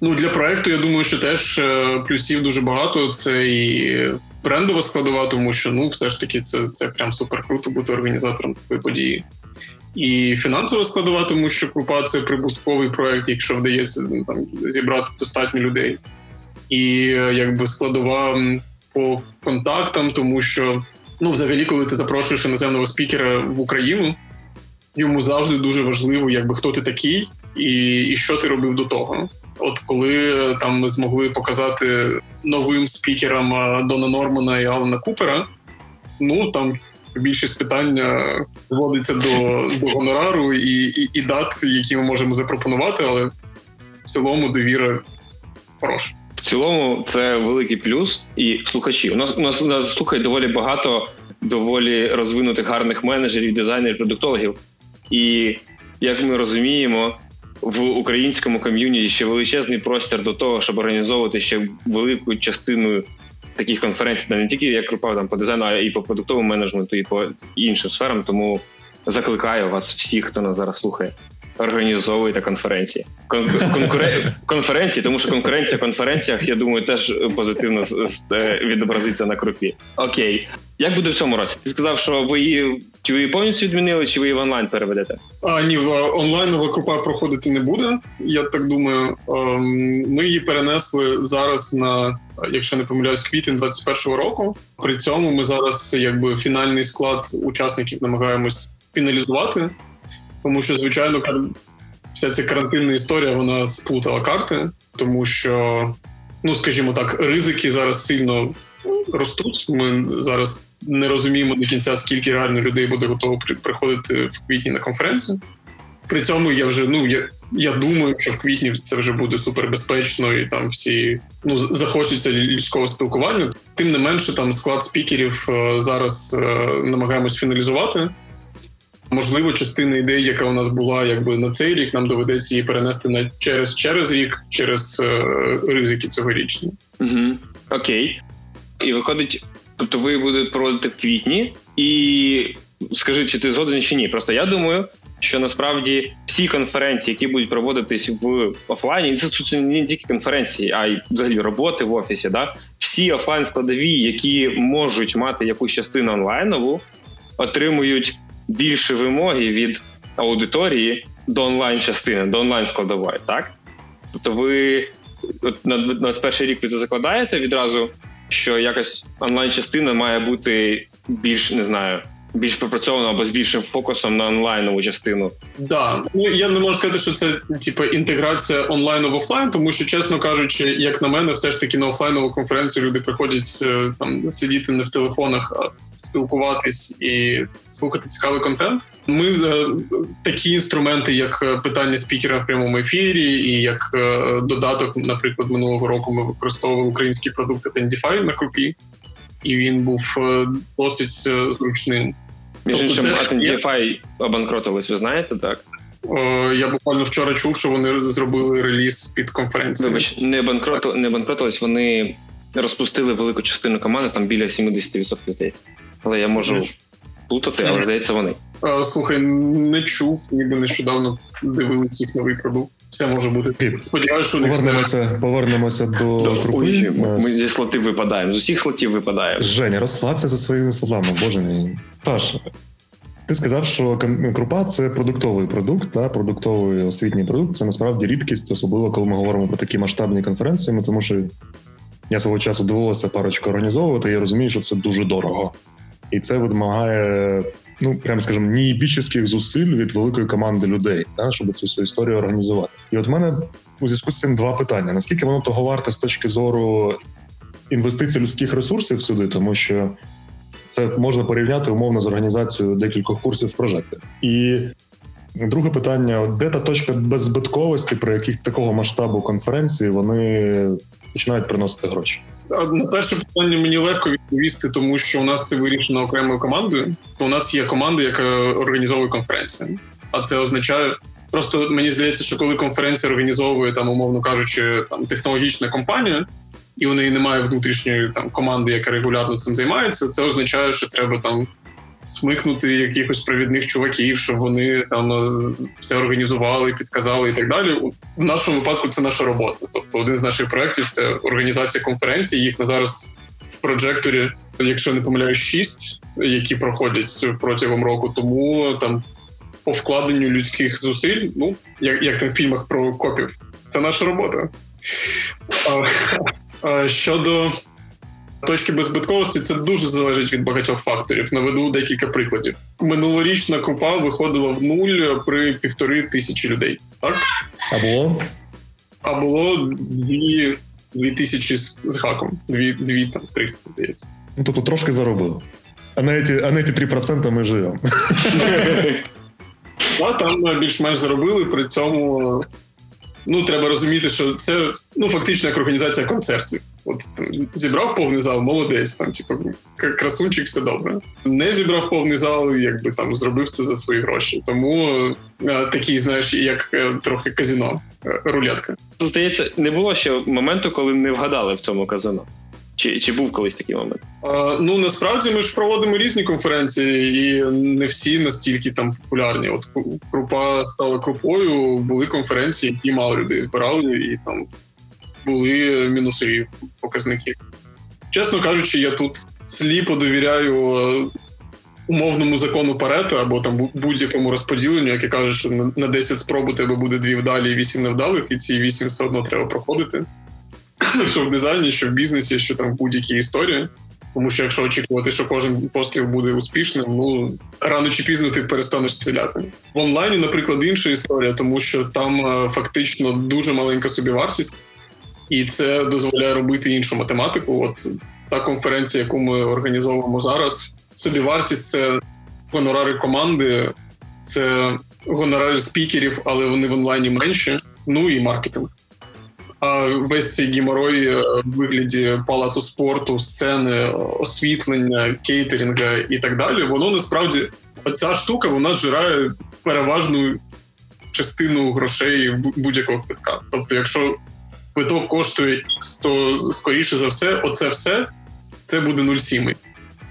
Ну для проекту я думаю, що теж е, плюсів дуже багато. Це і брендова складова, тому що ну все ж таки це це прям супер круто бути організатором такої події. І фінансова складова, тому що крупа це прибутковий проект, якщо вдається ну, там зібрати достатньо людей і е, якби складова по контактам, тому що ну, взагалі, коли ти запрошуєш іноземного спікера в Україну, йому завжди дуже важливо, якби хто ти такий, і, і що ти робив до того. От коли е, там ми змогли показати новим спікерам е, Дона Нормана і Алана Купера, ну там більшість питання зводиться до до гонорару і, і, і дат, які ми можемо запропонувати, але в цілому довіра хороша цілому це великий плюс. І слухачі. У нас у нас, у нас слухає доволі багато доволі розвинутих гарних менеджерів, дизайнерів, продуктологів. І як ми розуміємо, в українському ком'юніті ще величезний простір до того, щоб організовувати ще велику частину таких конференцій, не тільки як група там по дизайну, а і по продуктовому менеджменту, і по іншим сферам. Тому закликаю вас, всіх, хто нас зараз слухає, організовуєте конференції. Кон- конкуре- конференції, тому що конкуренція в конференціях, я думаю, теж позитивно е, відобразиться на крупі. Окей. Як буде в цьому році? Ти сказав, що ви її чи ви її повністю відмінили, чи ви її в онлайн переведете? А ні, онлайнова крупа проходити не буде. Я так думаю. Ем, ми її перенесли зараз на, якщо не помиляюсь, квітень 21-го року. При цьому ми зараз, якби фінальний склад учасників намагаємось фіналізувати, тому що, звичайно, вся ця карантинна історія вона сплутала карти, тому що, ну скажімо так, ризики зараз сильно ростуть. Ми зараз не розуміємо до кінця, скільки реально людей буде готово приходити в квітні на конференцію. При цьому я вже ну я я думаю, що в квітні це вже буде супербезпечно, і там всі ну захочеться людського спілкування. Тим не менше, там склад спікерів е, зараз е, намагаємось фіналізувати. Можливо, частина ідей, яка у нас була, якби на цей рік, нам доведеться її перенести на через через рік, через е, ризики цьогорічні. Угу. Окей. І виходить, тобто ви будете проводити в квітні, і скажи, чи ти згоден чи ні? Просто я думаю, що насправді всі конференції, які будуть проводитись в офлайні, це не тільки конференції, а й взагалі роботи в офісі. Да? Всі офлайн складові, які можуть мати якусь частину онлайнову, отримують більше вимоги від аудиторії до онлайн частини, до онлайн складової. Так? Тобто, ви от на 21 рік ви це закладаєте відразу що якась онлайн-частина має бути більш не знаю. Більш пропрацьовано або з більшим фокусом на онлайнову частину. Да, ну я не можу сказати, що це типу, інтеграція онлайну в офлайн, тому що, чесно кажучи, як на мене, все ж таки на офлайнову конференцію люди приходять е, там сидіти не в телефонах, а спілкуватись і слухати цікавий контент. Ми е, такі інструменти, як е, питання спікера в прямому ефірі, і як е, додаток, наприклад, минулого року ми використовували українські продукти Tendify на крупі, і він був досить зручним. Між тобто іншим, Tendify обанкротились, ви знаєте, так? Я буквально вчора чув, що вони зробили реліз під конференцією. Вибач, не банкроту, не банкротились, вони розпустили велику частину команди, там біля 70% здається. Але я можу плутати, але здається, вони. Слухай, не чув, ніби нещодавно дивилися їх новий продукт. Все може бути. Сподіваюся, що повернемося, повернемося до, до крупи. Ми зі слотів випадаємо. З усіх слотів випадаємо. Женя, розслабся за своїми словами, боже мій. Тож, ти сказав, що крупа це продуктовий продукт, да? продуктовий освітній продукт. Це насправді рідкість, особливо коли ми говоримо про такі масштабні конференції, тому що я свого часу дивилася парочку організовувати. і Я розумію, що це дуже дорого і це вимагає, ну прям скажімо, нієбічних зусиль від великої команди людей, да, щоб цю свою історію організувати. І от в мене у зв'язку з цим два питання: наскільки воно того варте з точки зору інвестицій людських ресурсів сюди, тому що це можна порівняти умовно з організацією декількох курсів прожекти. І друге питання: де та точка беззбитковості, при яких такого масштабу конференції вони починають приносити гроші? На перше питання мені легко відповісти, тому що у нас це вирішено окремою командою. У нас є команда, яка організовує конференції. А це означає, просто мені здається, що коли конференція організовує там, умовно кажучи, там технологічна компанія, і у неї немає внутрішньої там команди, яка регулярно цим займається. Це означає, що треба там смикнути якихось провідних чуваків, щоб вони там ну, все організували, підказали і так далі. В нашому випадку це наша робота. Тобто, один з наших проєктів це організація конференцій. Їх на зараз в проджекторі, якщо не помиляю, шість, які проходять протягом року. Тому там по вкладенню людських зусиль, ну як як там в фільмах про копів, це наша робота. Щодо точки беззбитковості це дуже залежить від багатьох факторів. Наведу декілька прикладів. Минулорічна крупа виходила в нуль при півтори тисячі людей. Так а було а було дві дві тисячі з гаком, дві дві там триста здається. Ну тобто трошки заробили. А на ці, а на ці 3% ми живемо. А там більш-менш заробили. При цьому ну треба розуміти, що це ну фактично як організація концертів. От там, зібрав повний зал, молодець, там, типу, красунчик, все добре. Не зібрав повний зал, якби там зробив це за свої гроші. Тому а, такий, знаєш, як е, трохи казіно, е, рулетка. Здається, не було ще моменту, коли не вгадали в цьому казино. Чи Чи чи був колись такий момент? А, Ну насправді ми ж проводимо різні конференції, і не всі настільки там популярні. От крупа стала крупою. Були конференції, які мало людей збирали, і там були мінусові показники. Чесно кажучи, я тут сліпо довіряю е, умовному закону Парета або там будь-якому розподіленню, яке каже, що на 10 спроб у тебе буде дві вдалі і 8 невдалих, і ці 8 все одно треба проходити. Що в дизайні, що в бізнесі, що там будь-якій історії. Тому що якщо очікувати, що кожен постріл буде успішним, ну рано чи пізно ти перестанеш стріляти. В онлайні, наприклад, інша історія, тому що там е, фактично дуже маленька собівартість, і це дозволяє робити іншу математику. От та конференція, яку ми організовуємо зараз, собівартість це гонорари команди, це гонорари спікерів, але вони в онлайні менші. Ну і маркетинг. А весь цей гіморой е, в вигляді палацу спорту, сцени, освітлення, кейтерінга і так далі. Воно насправді ця штука вона зжирає переважну частину грошей будь-якого квитка. Тобто, якщо квиток коштує X, то скоріше за все, оце все це буде 0,7.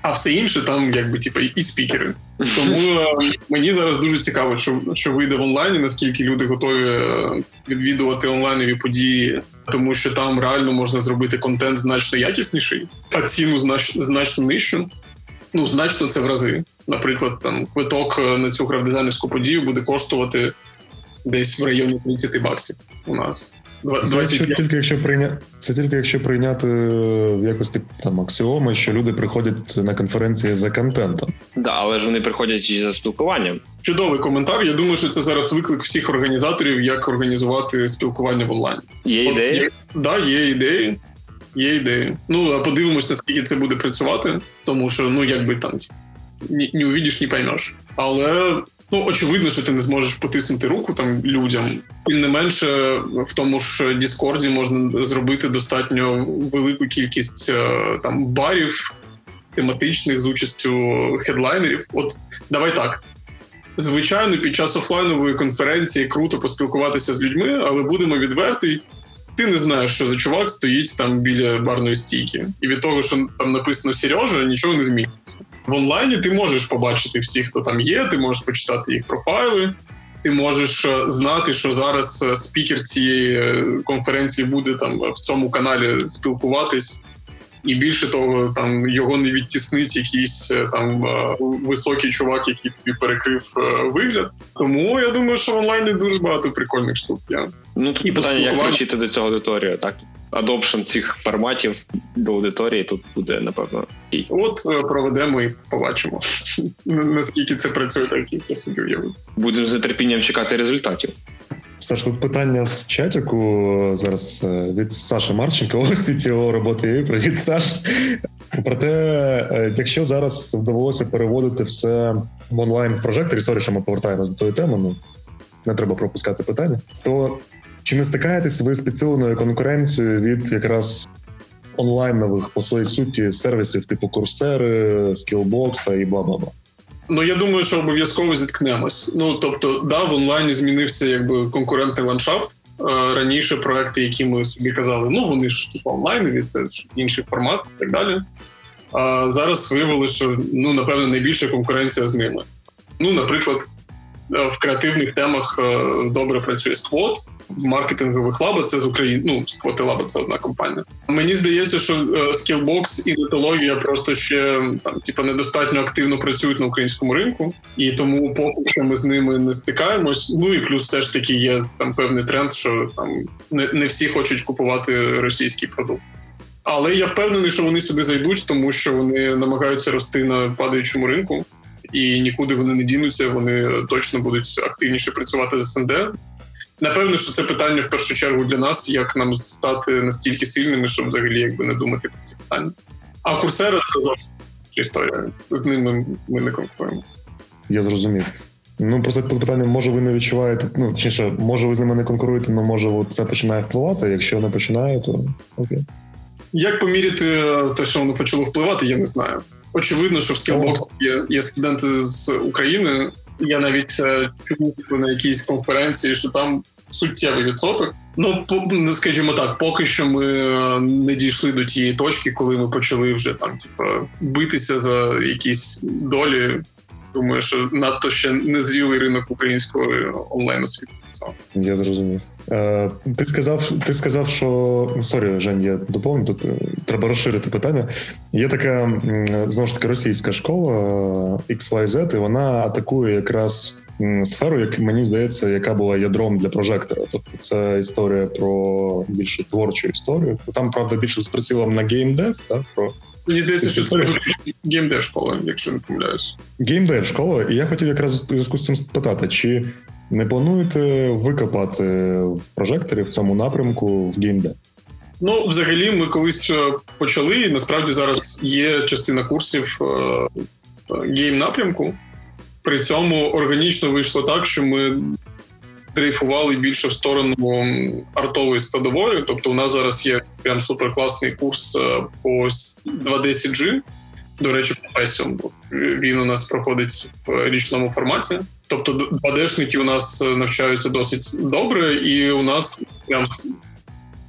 А все інше там, якби типу, і спікери. Тому е, мені зараз дуже цікаво, що що вийде в онлайні, наскільки люди готові е, відвідувати онлайнові події, тому що там реально можна зробити контент значно якісніший, а ціну знач, значно нижчу. Ну, значно це в рази. Наприклад, там квиток е, на цю графдизайнерську подію буде коштувати десь в районі 30 баксів у нас. Це тільки якщо прийня... це тільки якщо прийняти в якості там аксіоми, що люди приходять на конференції за контентом. Да, але ж вони приходять і за спілкуванням. Чудовий коментар. Я думаю, що це зараз виклик всіх організаторів, як організувати спілкування в онлайні. Є ідеї? Є, да, є ідеї. Є ідеї. Ну а подивимось, наскільки це буде працювати, тому що ну якби там не, не увидиш, не поймеш. Але Ну, очевидно, що ти не зможеш потиснути руку там людям. Тим не менше, в тому ж Діскорді можна зробити достатньо велику кількість е, там барів тематичних з участю хедлайнерів. От давай так. Звичайно, під час офлайнової конференції круто поспілкуватися з людьми, але будемо відверті. Ти не знаєш, що за чувак стоїть там біля барної стійки, і від того, що там написано Сережа, нічого не зміниться в онлайні ти можеш побачити всіх, хто там є, ти можеш почитати їх профайли. Ти можеш е, знати, що зараз е, спікер цієї е, конференції буде там в цьому каналі спілкуватись, і більше того, там його не відтіснить якийсь там високий чувак, який тобі перекрив вигляд. Тому я думаю, що в онлайні дуже багато прикольних штук. Я. Ну тут і питання, як включити до цього аудиторію, так? Adoption цих форматів до аудиторії тут буде напевно. От е, проведемо і побачимо наскільки це працює, так як я собі уявив. Будемо з нетерпінням чекати результатів. Саш, тут питання з чатіку зараз е, від Саші Марченко, CTO роботи. Привіт, Саш. Проте, е, якщо зараз вдалося переводити все в онлайн в прожекторі, sorry, що ми повертаємось до тої теми, ну не треба пропускати питання, то чи не стикаєтесь ви з підсиленою конкуренцією від якраз онлайнових по своїй суті сервісів, типу курсери, скілбокса і бла бла бла? Ну я думаю, що обов'язково зіткнемось. Ну тобто, да, в онлайні змінився якби конкурентний ландшафт. Раніше проекти, які ми собі казали, ну вони ж типу онлайнові, це інший формат і так далі. А зараз виявилося, що ну напевно найбільша конкуренція з ними. Ну, наприклад, Е, в креативних темах е, добре працює сквот в маркетингових лаба. Це з України. Ну сквот і лаба це одна компанія. Мені здається, що Skillbox і нетологія просто ще там, типа, недостатньо активно працюють на українському ринку, і тому поки що ми з ними не стикаємось. Ну і плюс, все ж таки, є там певний тренд, що там не, не всі хочуть купувати російський продукт. Але я впевнений, що вони сюди зайдуть, тому що вони намагаються рости на падаючому ринку і нікуди вони не дінуться. Вони точно будуть активніше працювати з СНД. Напевно, що це питання в першу чергу для нас, як нам стати настільки сильними, щоб взагалі якби не думати про ці питання. А курсера це зовсім історія. З ними ми не конкуруємо. Я зрозумів. Ну, просто питання, може, ви не відчуваєте, ну, точніше, може, ви з ними не конкуруєте, але може це починає впливати. Якщо не починає, то окей. Як поміряти те, що воно почало впливати, я не знаю. Очевидно, що в Skillbox є є студенти з України. Я навіть е, чув на якійсь конференції, що там суттєвий відсоток. Ну, ну, скажімо так, поки що ми не дійшли до тієї точки, коли ми почали вже там, типу, битися за якісь долі. Думаю, що надто ще незрілий ринок українського онлайн освіти. Я зрозумів. Е, Ти сказав, ти сказав, що sorry, Жень, я доповню. Тут е, треба розширити питання. Є така знову ж таки російська школа XYZ, і вона атакує якраз сферу, як мені здається, яка була ядром для прожектора. Тобто це історія про більше творчу історію. Там правда більше з прицілом на геймдев, так, про Мені здається, що це геймдев школа, якщо не помиляюсь. Геймдев школа, і я хотів якраз у зв'язку з цим спитати, чи не плануєте ви копати в прожекторі в цьому напрямку в геймдев? Ну, взагалі, ми колись е, почали. і Насправді зараз є частина курсів е, game напрямку. При цьому органічно вийшло так, що ми дрейфували більше в сторону артової складової. Тобто, у нас зараз є прям суперкласний курс е, по 2D CG. До речі, професіум. Він у нас проходить в річному форматі. Тобто, 2D-шники у нас навчаються досить добре, і у нас прям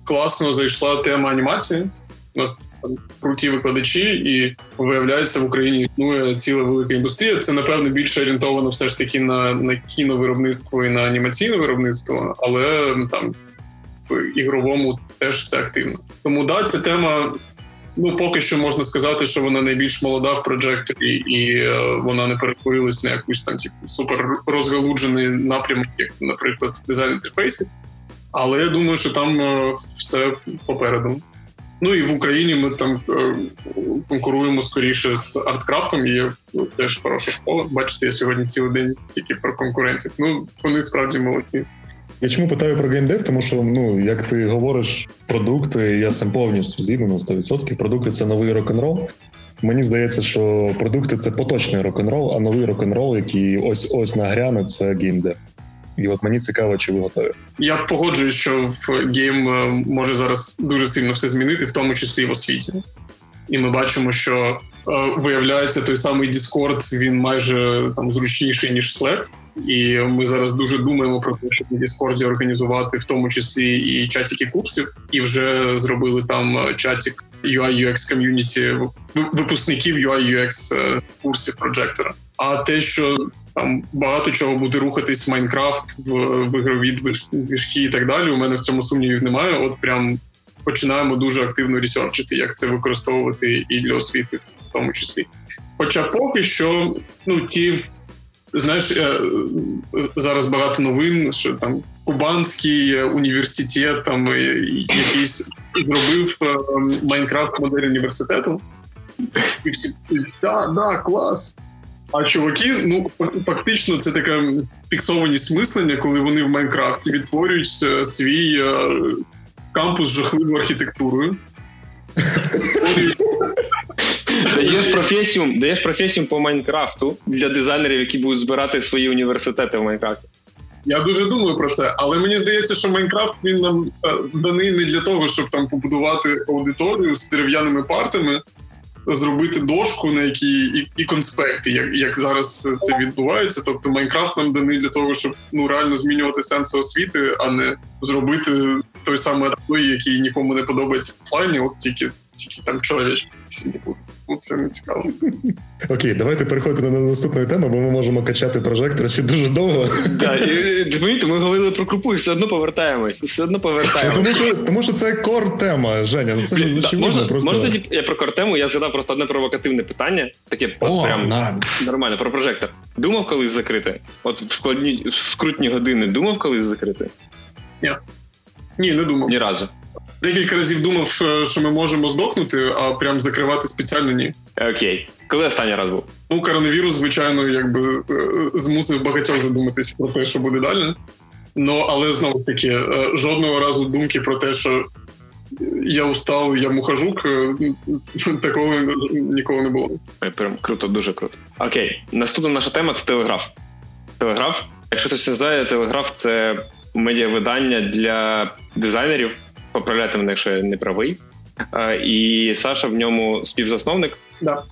класно зайшла тема анімації. У нас там круті викладачі, і виявляється, в Україні існує ціла велика індустрія. Це напевно більше орієнтовано все ж таки на на кіновиробництво і на анімаційне виробництво, але там в ігровому теж це активно. Тому да, ця тема. Ну, поки що можна сказати, що вона найбільш молода в проджекторі, і е, вона не перетворилась на якусь там типу супер розгалужений напрямок, як, наприклад, дизайн інтерфейсів. Але я думаю, що там е, все попереду. Ну і в Україні ми там е, конкуруємо скоріше з арткрафтом. Є ну, теж хороша школа. Бачите, я сьогодні цілий день тільки про конкурентів. Ну вони справді молоді. Я чому питаю про геймдев, тому що ну як ти говориш, продукти, я сам повністю згідно на 100%. Продукти це новий рок-н-рол. Мені здається, що продукти це поточний рок-н-рол, а новий рок-н-рол, який ось ось нагряне, це геймдев. І от мені цікаво, чи ви готові. Я погоджуюсь, що в game е, може зараз дуже сильно все змінити, в тому числі і в освіті. І ми бачимо, що е, виявляється той самий Discord, він майже там зручніший ніж Slack. І ми зараз дуже думаємо про те, щоб на Discord організувати в тому числі і чатики курсів, і вже зробили там е, чатик UI UX ком'юніті випускників UI UX курсів проджектора. А те, що там багато чого буде рухатись в Майнкрафт, в, в ігрові і так далі. У мене в цьому сумнівів немає. От прям починаємо дуже активно ресерчити, як це використовувати і для освіти, в тому числі. Хоча поки що, ну ті. Знаєш, е, зараз багато новин, що там Кубанський університет там е, якийсь зробив е, Майнкрафт модель університету. І всі да, да, клас. А чуваки, ну фактично, це таке фіксованість мислення, коли вони в Майнкрафті відтворюють е, свій е, кампус з жахливою архітектурою. Даєш професію, даєш професію по Майнкрафту для дизайнерів, які будуть збирати свої університети в Майнкрафті. Я дуже думаю про це, але мені здається, що Майнкрафт він нам е, даний не для того, щоб там побудувати аудиторію з дерев'яними партами зробити дошку, на якій і, і конспекти, як як зараз це відбувається. Тобто Майнкрафт нам даний для того, щоб ну реально змінювати сенси освіти, а не зробити той самий атлой, який нікому не подобається в офлайні, от тільки тільки там чоловічки буде. Ну, це не цікаво. Окей, давайте переходити на наступну тему, бо ми можемо качати прожектор ще дуже довго. Розумієте, ми говорили про крупу і все одно повертаємось. Все одно повертаємось. Тому що тому що це кор тема, Женя. Ну це ж можна, просто... можна тоді я про кор тему, я згадав просто одне провокативне питання, таке О, прям на. нормально про прожектор. Думав колись закрити? От в складні в скрутні години думав колись закрити? Ні. Ні, не думав. Ні разу. Декілька разів думав, е, що ми можемо здохнути, а прям закривати спеціально ні. Окей. Коли останній раз був? Ну, коронавірус, звичайно, якби е, змусив багатьох задуматись про те, що буде далі. Ну, але знову ж таки, е, жодного разу думки про те, що я устав, я мухажук, такого ніколи не було. Прям круто, дуже круто. Окей, наступна наша тема це телеграф. Телеграф. Якщо хтось не знає, телеграф це медіавидання для дизайнерів поправляти мене, якщо я не правий. І Саша в ньому співзасновник. Да.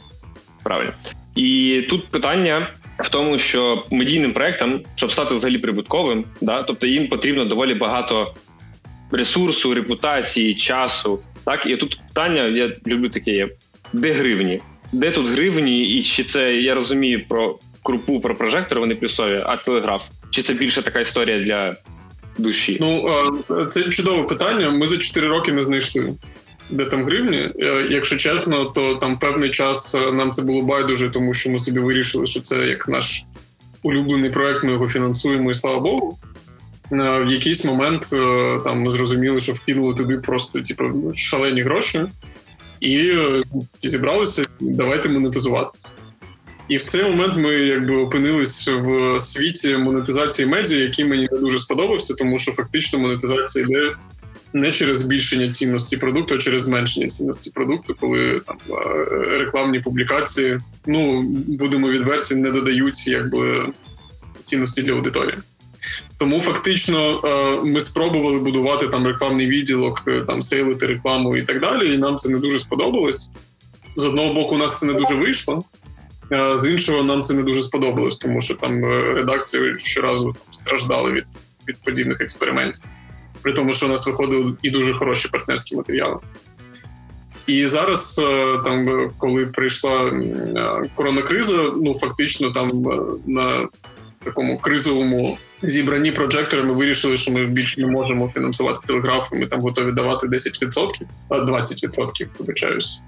Правильно. І тут питання: в тому, що медійним проектам, щоб стати взагалі прибутковим, да, тобто їм потрібно доволі багато ресурсу, репутації, часу. Так, і тут питання, я люблю таке: де гривні? Де тут гривні, і чи це я розумію про крупу, про прожектор, вони плюсові, а телеграф? Чи це більше така історія для душі? Ну це чудове питання. Ми за 4 роки не знайшли. Де там гривні, е, якщо чесно, то там певний час е, нам це було байдуже, тому що ми собі вирішили, що це як наш улюблений проект, ми його фінансуємо, і слава Богу. Е, в якийсь момент там ми зрозуміли, що вкинули туди просто типу, шалені гроші, і зібралися, давайте монетизуватися. І в цей момент ми якби опинились в світі монетизації медіа, який мені не дуже сподобався, тому що фактично монетизація йде не через збільшення цінності продукту, а через зменшення цінності продукту, коли там рекламні публікації, ну будемо відверті, не додають якби цінності для аудиторії. Тому фактично ми спробували будувати там рекламний відділок, е, там сейлити рекламу і так далі. І нам це не дуже сподобалось. З одного боку, у нас це не дуже вийшло. З іншого, нам це не дуже сподобалось, тому що там е, редакції щоразу страждали від від подібних експериментів, при тому, що у нас виходили і дуже хороші партнерські матеріали. І зараз, е, там, коли прийшла коронакриза, ну фактично там на такому кризовому зібранні прожектори ми вирішили, що ми більше не можемо фінансувати телеграф, і Ми там готові давати 10%, 20%, вибачаюсь.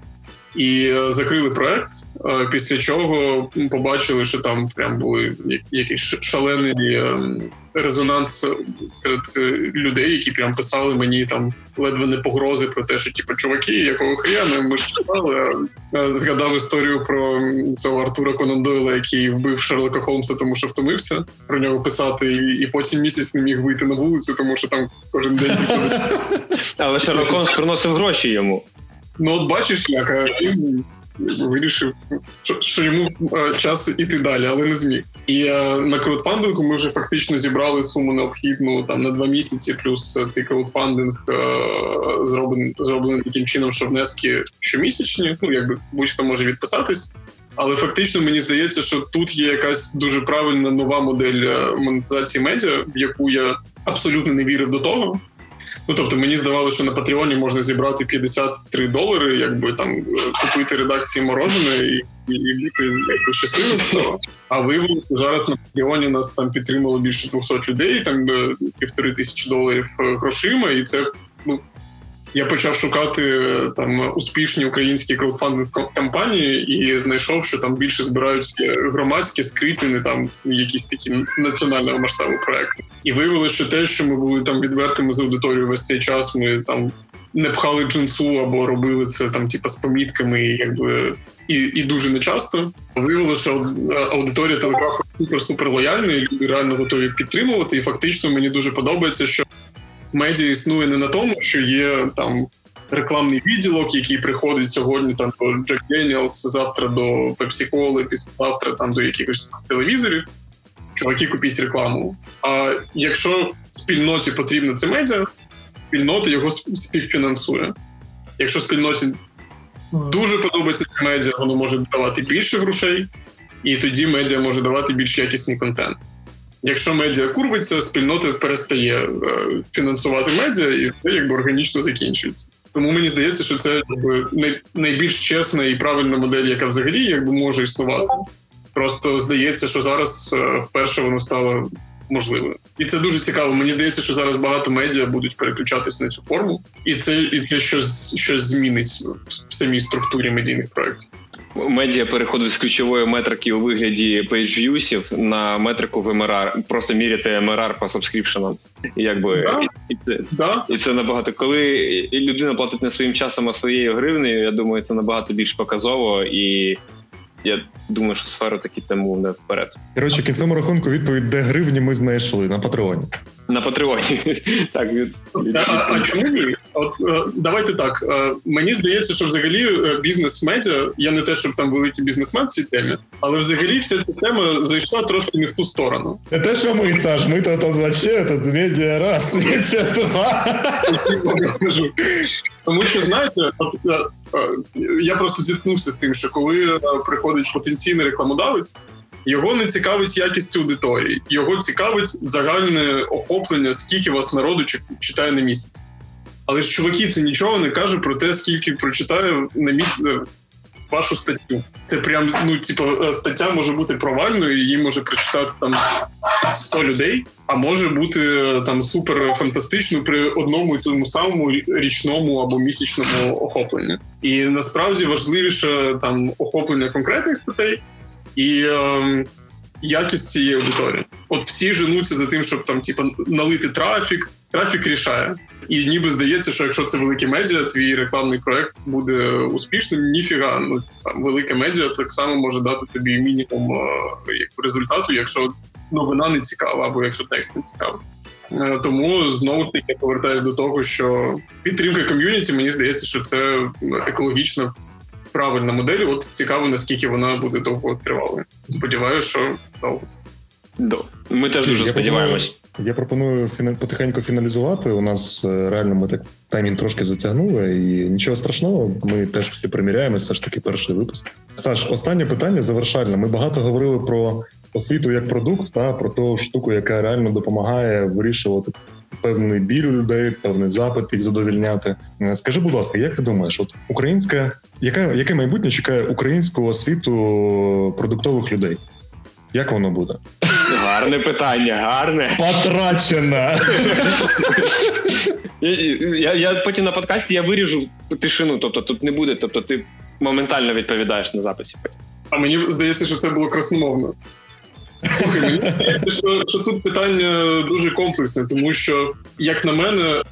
І е, закрили проект. Е, після чого побачили, що там прям були якийсь шалений ем, резонанс серед е, людей, які прям писали мені там ледве не погрози про те, що типу, чуваки, якого хрена, ми ж читали. Згадав історію про цього Артура Конан Дойла, який вбив Шерлока Холмса, тому що втомився про нього писати, і, і потім місяць не міг вийти на вулицю, тому що там кожен день. Але Шерлок Холмс приносив гроші йому. Ну, от бачиш, як він вирішив, що, що йому е, час іти далі, але не зміг. І е, на краудфандингу ми вже фактично зібрали суму необхідну там на два місяці, плюс цей краудфандинг е, зроблений зроблений таким чином, що внески щомісячні. Ну якби будь-хто може відписатись. Але фактично мені здається, що тут є якась дуже правильна нова модель монетизації медіа, в яку я абсолютно не вірив до того. Ну тобто мені здавалося, що на Патреоні можна зібрати 53 долари, якби там е, купити редакції морожене і і, бути якби щасливим цього. А виявилося, зараз на Патреоні нас там підтримало більше 200 людей, там е, півтори тисячі доларів е, грошима, і це ну я почав шукати там успішні українські краудфандинг кампанії і знайшов, що там більше збираються громадські скріплені, там якісь такі національного масштабу проекти. І виявилося, що те, що ми були там відвертими з аудиторією весь цей час, ми там не пхали джинсу або робили це там, типа з помітками, якби. І і дуже нечасто виявилося, що аудиторія телеграфу супер супер лояльна, і люди реально готові підтримувати. І фактично мені дуже подобається, що медіа існує не на тому, що є там рекламний відділок, який приходить сьогодні там до Jack Daniel's, завтра до Cola, післязавтра там до якихось телевізорів. Чуваки, купіть рекламу. А якщо спільноті потрібно це медіа, спільнота його співфінансує. Якщо спільноті дуже подобається це медіа, воно може давати більше грошей, і тоді медіа може давати більш якісний контент. Якщо медіа курвиться, спільнота перестає е, фінансувати медіа, і це якби органічно закінчується. Тому мені здається, що це якби найбільш чесна і правильна модель, яка взагалі якби може існувати. Просто здається, що зараз е, вперше воно стало можливою. І це дуже цікаво. Мені здається, що зараз багато медіа будуть переключатись на цю форму, і це і це щось щось змінить в самій структурі медійних проєктів медіа переходить з ключової метрики у вигляді page на метрику в MRR, просто міряти MRR по сабскріпшенам. Якби да. і, це, да. і це набагато коли людина платить не своїм часом, а своєю гривнею. Я думаю, це набагато більш показово і. Я думаю, що сфера таки це мовне вперед. Коротше, кінцевому рахунку відповідь, де гривні ми знайшли на Патреоні. На Патреоні. Так, від... А, а чому ні? От е, давайте так. Е, мені здається, що взагалі е, бізнес-медіа, я не те, щоб там великий бізнесмен в цій темі, але взагалі вся ця тема зайшла трошки не в ту сторону. Не те, що ми, Саш, ми то вообще тут медіа раз, медіа два. скажу. Тому що знаєте, от я просто зіткнувся з тим, що коли приходить потенційний рекламодавець Його не цікавить якість аудиторії, його цікавить загальне охоплення, скільки вас народу читає на місяць. Але ж чуваки, це нічого не каже про те, скільки прочитає на місяць вашу статтю. Це прям ну, типу, стаття може бути провальною, її може прочитати там 100 людей, а може бути там супер фантастично при одному і тому самому річному або місячному охопленні. І насправді важливіше там охоплення конкретних статей і е, якість цієї аудиторії. От всі женуться за тим, щоб там типу, налити трафік. Трафік рішає. І ніби здається, що якщо це велике медіа, твій рекламний проект буде успішним. Ніфіга. Ну там велике медіа так само може дати тобі мінімум е, результату, якщо новина не цікава, або якщо текст не цікавий. Е, тому знову ж таки повертаюсь до того, що підтримка ком'юніті, мені здається, що це екологічно правильна модель. От цікаво, наскільки вона буде довго тривалою. Сподіваюся, що довго. Ми теж дуже сподіваємось. Я пропоную потихеньку фіналізувати. У нас е, реально ми так таймінг трошки затягнули, і нічого страшного. Ми теж всі приміряємося. Все ж таки, перший випуск. Саш, останнє питання завершальне. Ми багато говорили про освіту як продукт, та про ту штуку, яка реально допомагає вирішувати певний біль у людей, певний запит їх задовільняти. Е, скажи, будь ласка, як ти думаєш, от українська, яка яке майбутнє чекає українську освіту продуктових людей? Як воно буде? Гарне питання, гарне. Потрачено. Я я потім на подкасті я виріжу тишину, тобто тут не буде, тобто ти моментально відповідаєш на записі. А мені здається, що це було красномовно. що, що тут питання дуже комплексне, тому що, як на мене,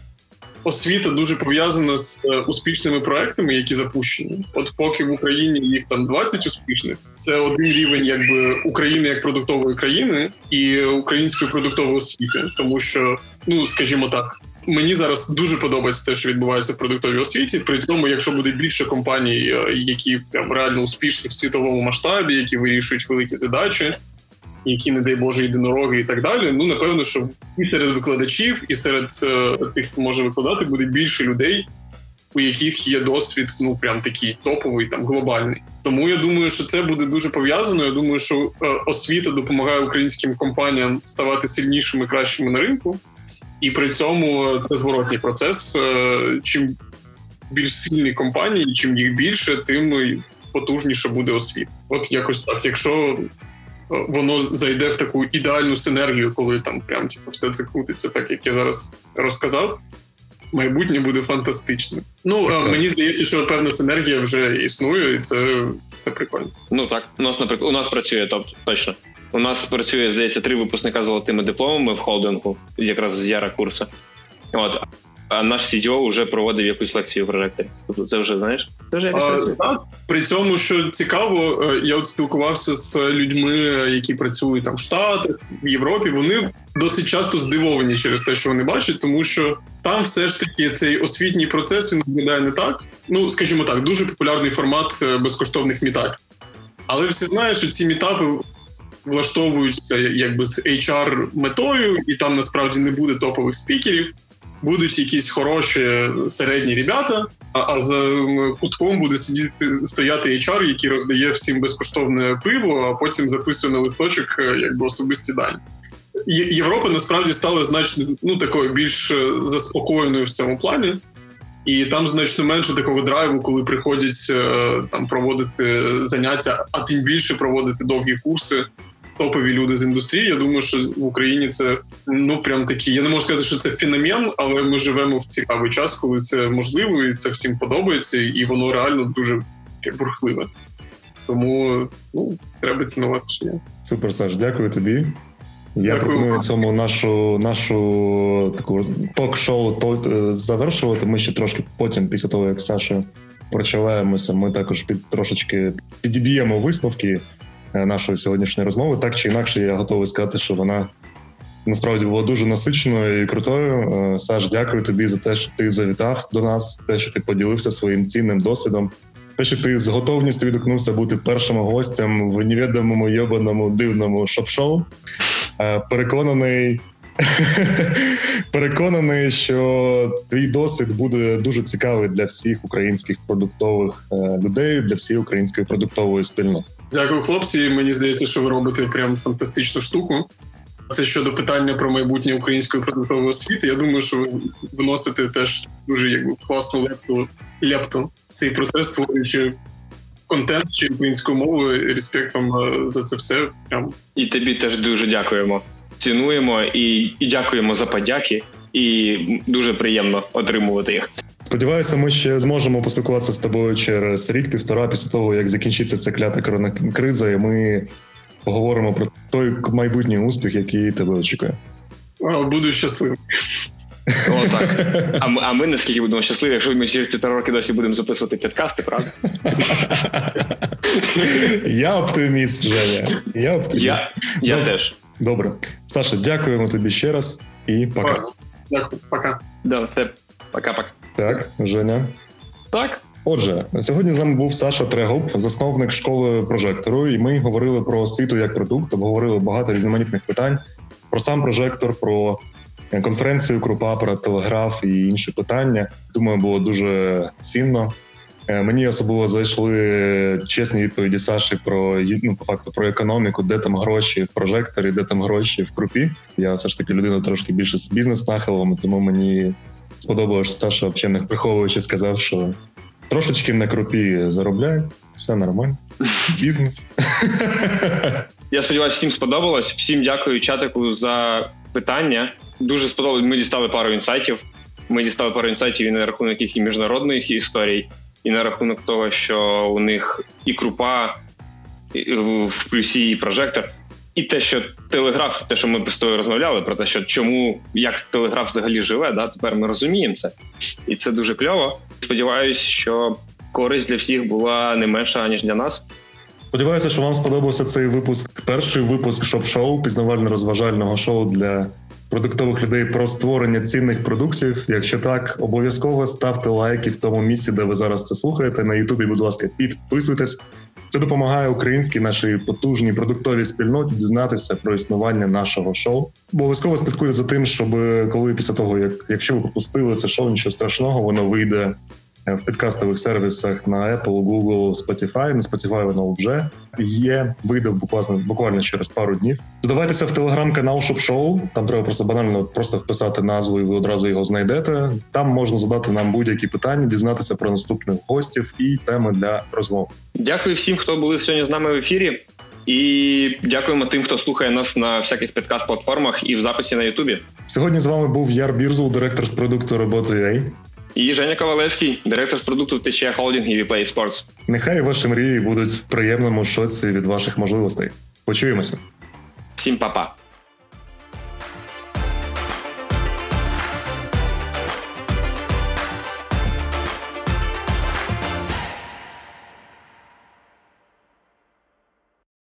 освіта дуже пов'язана з е, успішними проектами, які запущені. От поки в Україні їх там 20 успішних, це один рівень, якби України як продуктової країни і української продуктової освіти, тому що, ну скажімо так. Мені зараз дуже подобається те, що відбувається в продуктовій освіті. При цьому, якщо буде більше компаній, е, які прям реально успішні в світовому масштабі, які вирішують великі задачі, які, не дай Боже, єдинороги і так далі. Ну напевно, що і серед викладачів, і серед е, тих, хто може викладати, буде більше людей, у яких є досвід, ну прям такий топовий, там глобальний. Тому я думаю, що це буде дуже пов'язано. Я думаю, що е, освіта допомагає українським компаніям ставати сильнішими, кращими на ринку, і при цьому це зворотній процес. Е, чим більш сильні компанії, чим їх більше, тим потужніше буде освіта. От якось так. Якщо воно зайде в таку ідеальну синергію, коли там прям типу, все це крутиться, так як я зараз розказав. Майбутнє буде фантастичним. Ну а, мені здається, що певна синергія вже існує, і це це прикольно. Ну так, у нас наприклад, у нас працює, тобто точно. У нас працює, здається, три випускника з золотими дипломами в холдингу, якраз з яра курсу. От а наш CDO вже проводив якусь лекцію в прожекторі. Тобто це вже знаєш? Вже а, при цьому, що цікаво, е, я от спілкувався з людьми, які працюють там в Штатах, в Європі. Вони досить часто здивовані через те, що вони бачать, тому що там все ж таки цей освітній процес він виглядає не так. Ну скажімо так, дуже популярний формат е, безкоштовних мітапів. Але всі знають, що ці мітапи. Влаштовуються якби з HR метою, і там насправді не буде топових спікерів будуть якісь хороші середні ребята, а за кутком буде сидіти стояти HR, який роздає всім безкоштовне пиво, а потім записує на листочок е, якби особисті дані. Європа насправді стала значно ну такою більш е, заспокоєною в цьому плані, і там значно менше такого драйву, коли приходять е, там проводити заняття, а тим більше проводити довгі курси топові люди з індустрії. Я думаю, що в Україні це ну прям такі. Я не можу сказати, що це феномен, але ми живемо в цікавий час, коли це можливо, і це всім подобається, і воно реально дуже бурхливе. Тому ну треба цінувати що є. Супер, Саш, дякую тобі. Я пропоную цьому нашу нашу таку ток-шоу е, завершувати. Ми ще трошки потім, після того як Саша прочалаємося, ми також під трошечки підіб'ємо висновки Е, нашої сьогоднішньої розмови. Так чи інакше, я готовий сказати, що вона насправді була дуже насиченою і крутою. Е, Саш, дякую тобі за те, що ти завітав до нас, те, що ти поділився своїм цінним досвідом. Те, що ти з готовністю відгукнувся бути першим гостем в невідомому йобаному дивному шоп-шоу. Е, переконаний, переконаний, що твій досвід буде дуже цікавий для всіх українських продуктових людей, для всієї української продуктової спільноти. Дякую, хлопці. Мені здається, що ви робите прям фантастичну штуку. Це щодо питання про майбутнє української продуктової освіти. Я думаю, що ви вносите теж дуже якби класну лепту лепту цей процес, створюючи контент чи українською мовою. Респект вам е, за це все. Прям і тобі теж дуже дякуємо. Цінуємо і, і дякуємо за подяки. І дуже приємно отримувати їх. Сподіваюся, ми ще зможемо поспілкуватися з тобою через рік-півтора після того, як закінчиться ця клята коронакриза, і ми поговоримо про той майбутній успіх, який тебе очікує. Буду щасливий. О, так. А ми, а ми наскільки будемо щасливі, якщо ми через півтора роки досі будемо записувати підкасти, правда? Я оптиміст, Женя. Я оптиміст. Я, я теж. Добре. Саша, дякуємо тобі ще раз і пока. Дякую, пока. Да, все. Пока-пока. Так, Женя. Так. Отже, сьогодні з нами був Саша Трегуб, засновник школи прожектору, і ми говорили про освіту як продукт, обговорили багато різноманітних питань про сам прожектор, про конференцію Крупа, про телеграф і інші питання. Думаю, було дуже цінно. Е, мені особливо зайшли чесні відповіді Саші про ну, по факту про економіку, де там гроші в прожекторі, де там гроші в крупі. Я все ж таки людина трошки більше з бізнес нахилом, тому мені сподобалося, що Саша взагалі не приховуючи сказав, що трошечки на крупі заробляє, все нормально. Бізнес. Я сподіваюся, всім сподобалось. Всім дякую чатику за питання. Дуже сподобалось. Ми дістали пару інсайтів. Ми дістали пару інсайтів і на рахунок їх і міжнародних історій, і на рахунок того, що у них і крупа в плюсі, і прожектор. І те, що телеграф, те, що ми з тобою розмовляли, про те, що чому як телеграф взагалі живе, да, тепер ми розуміємо це, і це дуже кльово. Сподіваюсь, що користь для всіх була не менша ніж для нас. Сподіваюся, що вам сподобався цей випуск. Перший випуск шоп-шоу, пізнавально-розважального шоу для продуктових людей про створення цінних продуктів. Якщо так, обов'язково ставте лайки в тому місці, де ви зараз це слухаєте. На Ютубі, будь ласка, підписуйтесь. Це допомагає українській нашій потужній продуктовій спільноті дізнатися про існування нашого шоу. Обов'язково слідкуйте за тим, щоб коли після того, як якщо ви пропустили це шоу, нічого страшного, воно вийде в підкастових сервісах на Apple, Google, Spotify. На Spotify воно вже є. Вийде буквально буквально через пару днів. Додавайтеся в телеграм-канал Шоп-шоу. Там треба просто банально просто вписати назву, і ви одразу його знайдете. Там можна задати нам будь-які питання, дізнатися про наступних гостів і теми для розмов. Дякую всім, хто були сьогодні з нами в ефірі. І дякуємо тим, хто слухає нас на всяких підкаст-платформах і в записі на Ютубі. Сьогодні з вами був Яр Бірзул, директор з продукту роботи UA. І Женя Ковалевський, директор з продукту ТЧ Холдинг і Play Sports. Нехай ваші мрії будуть в приємному шоці від ваших можливостей. Почуємося. Всім па-па.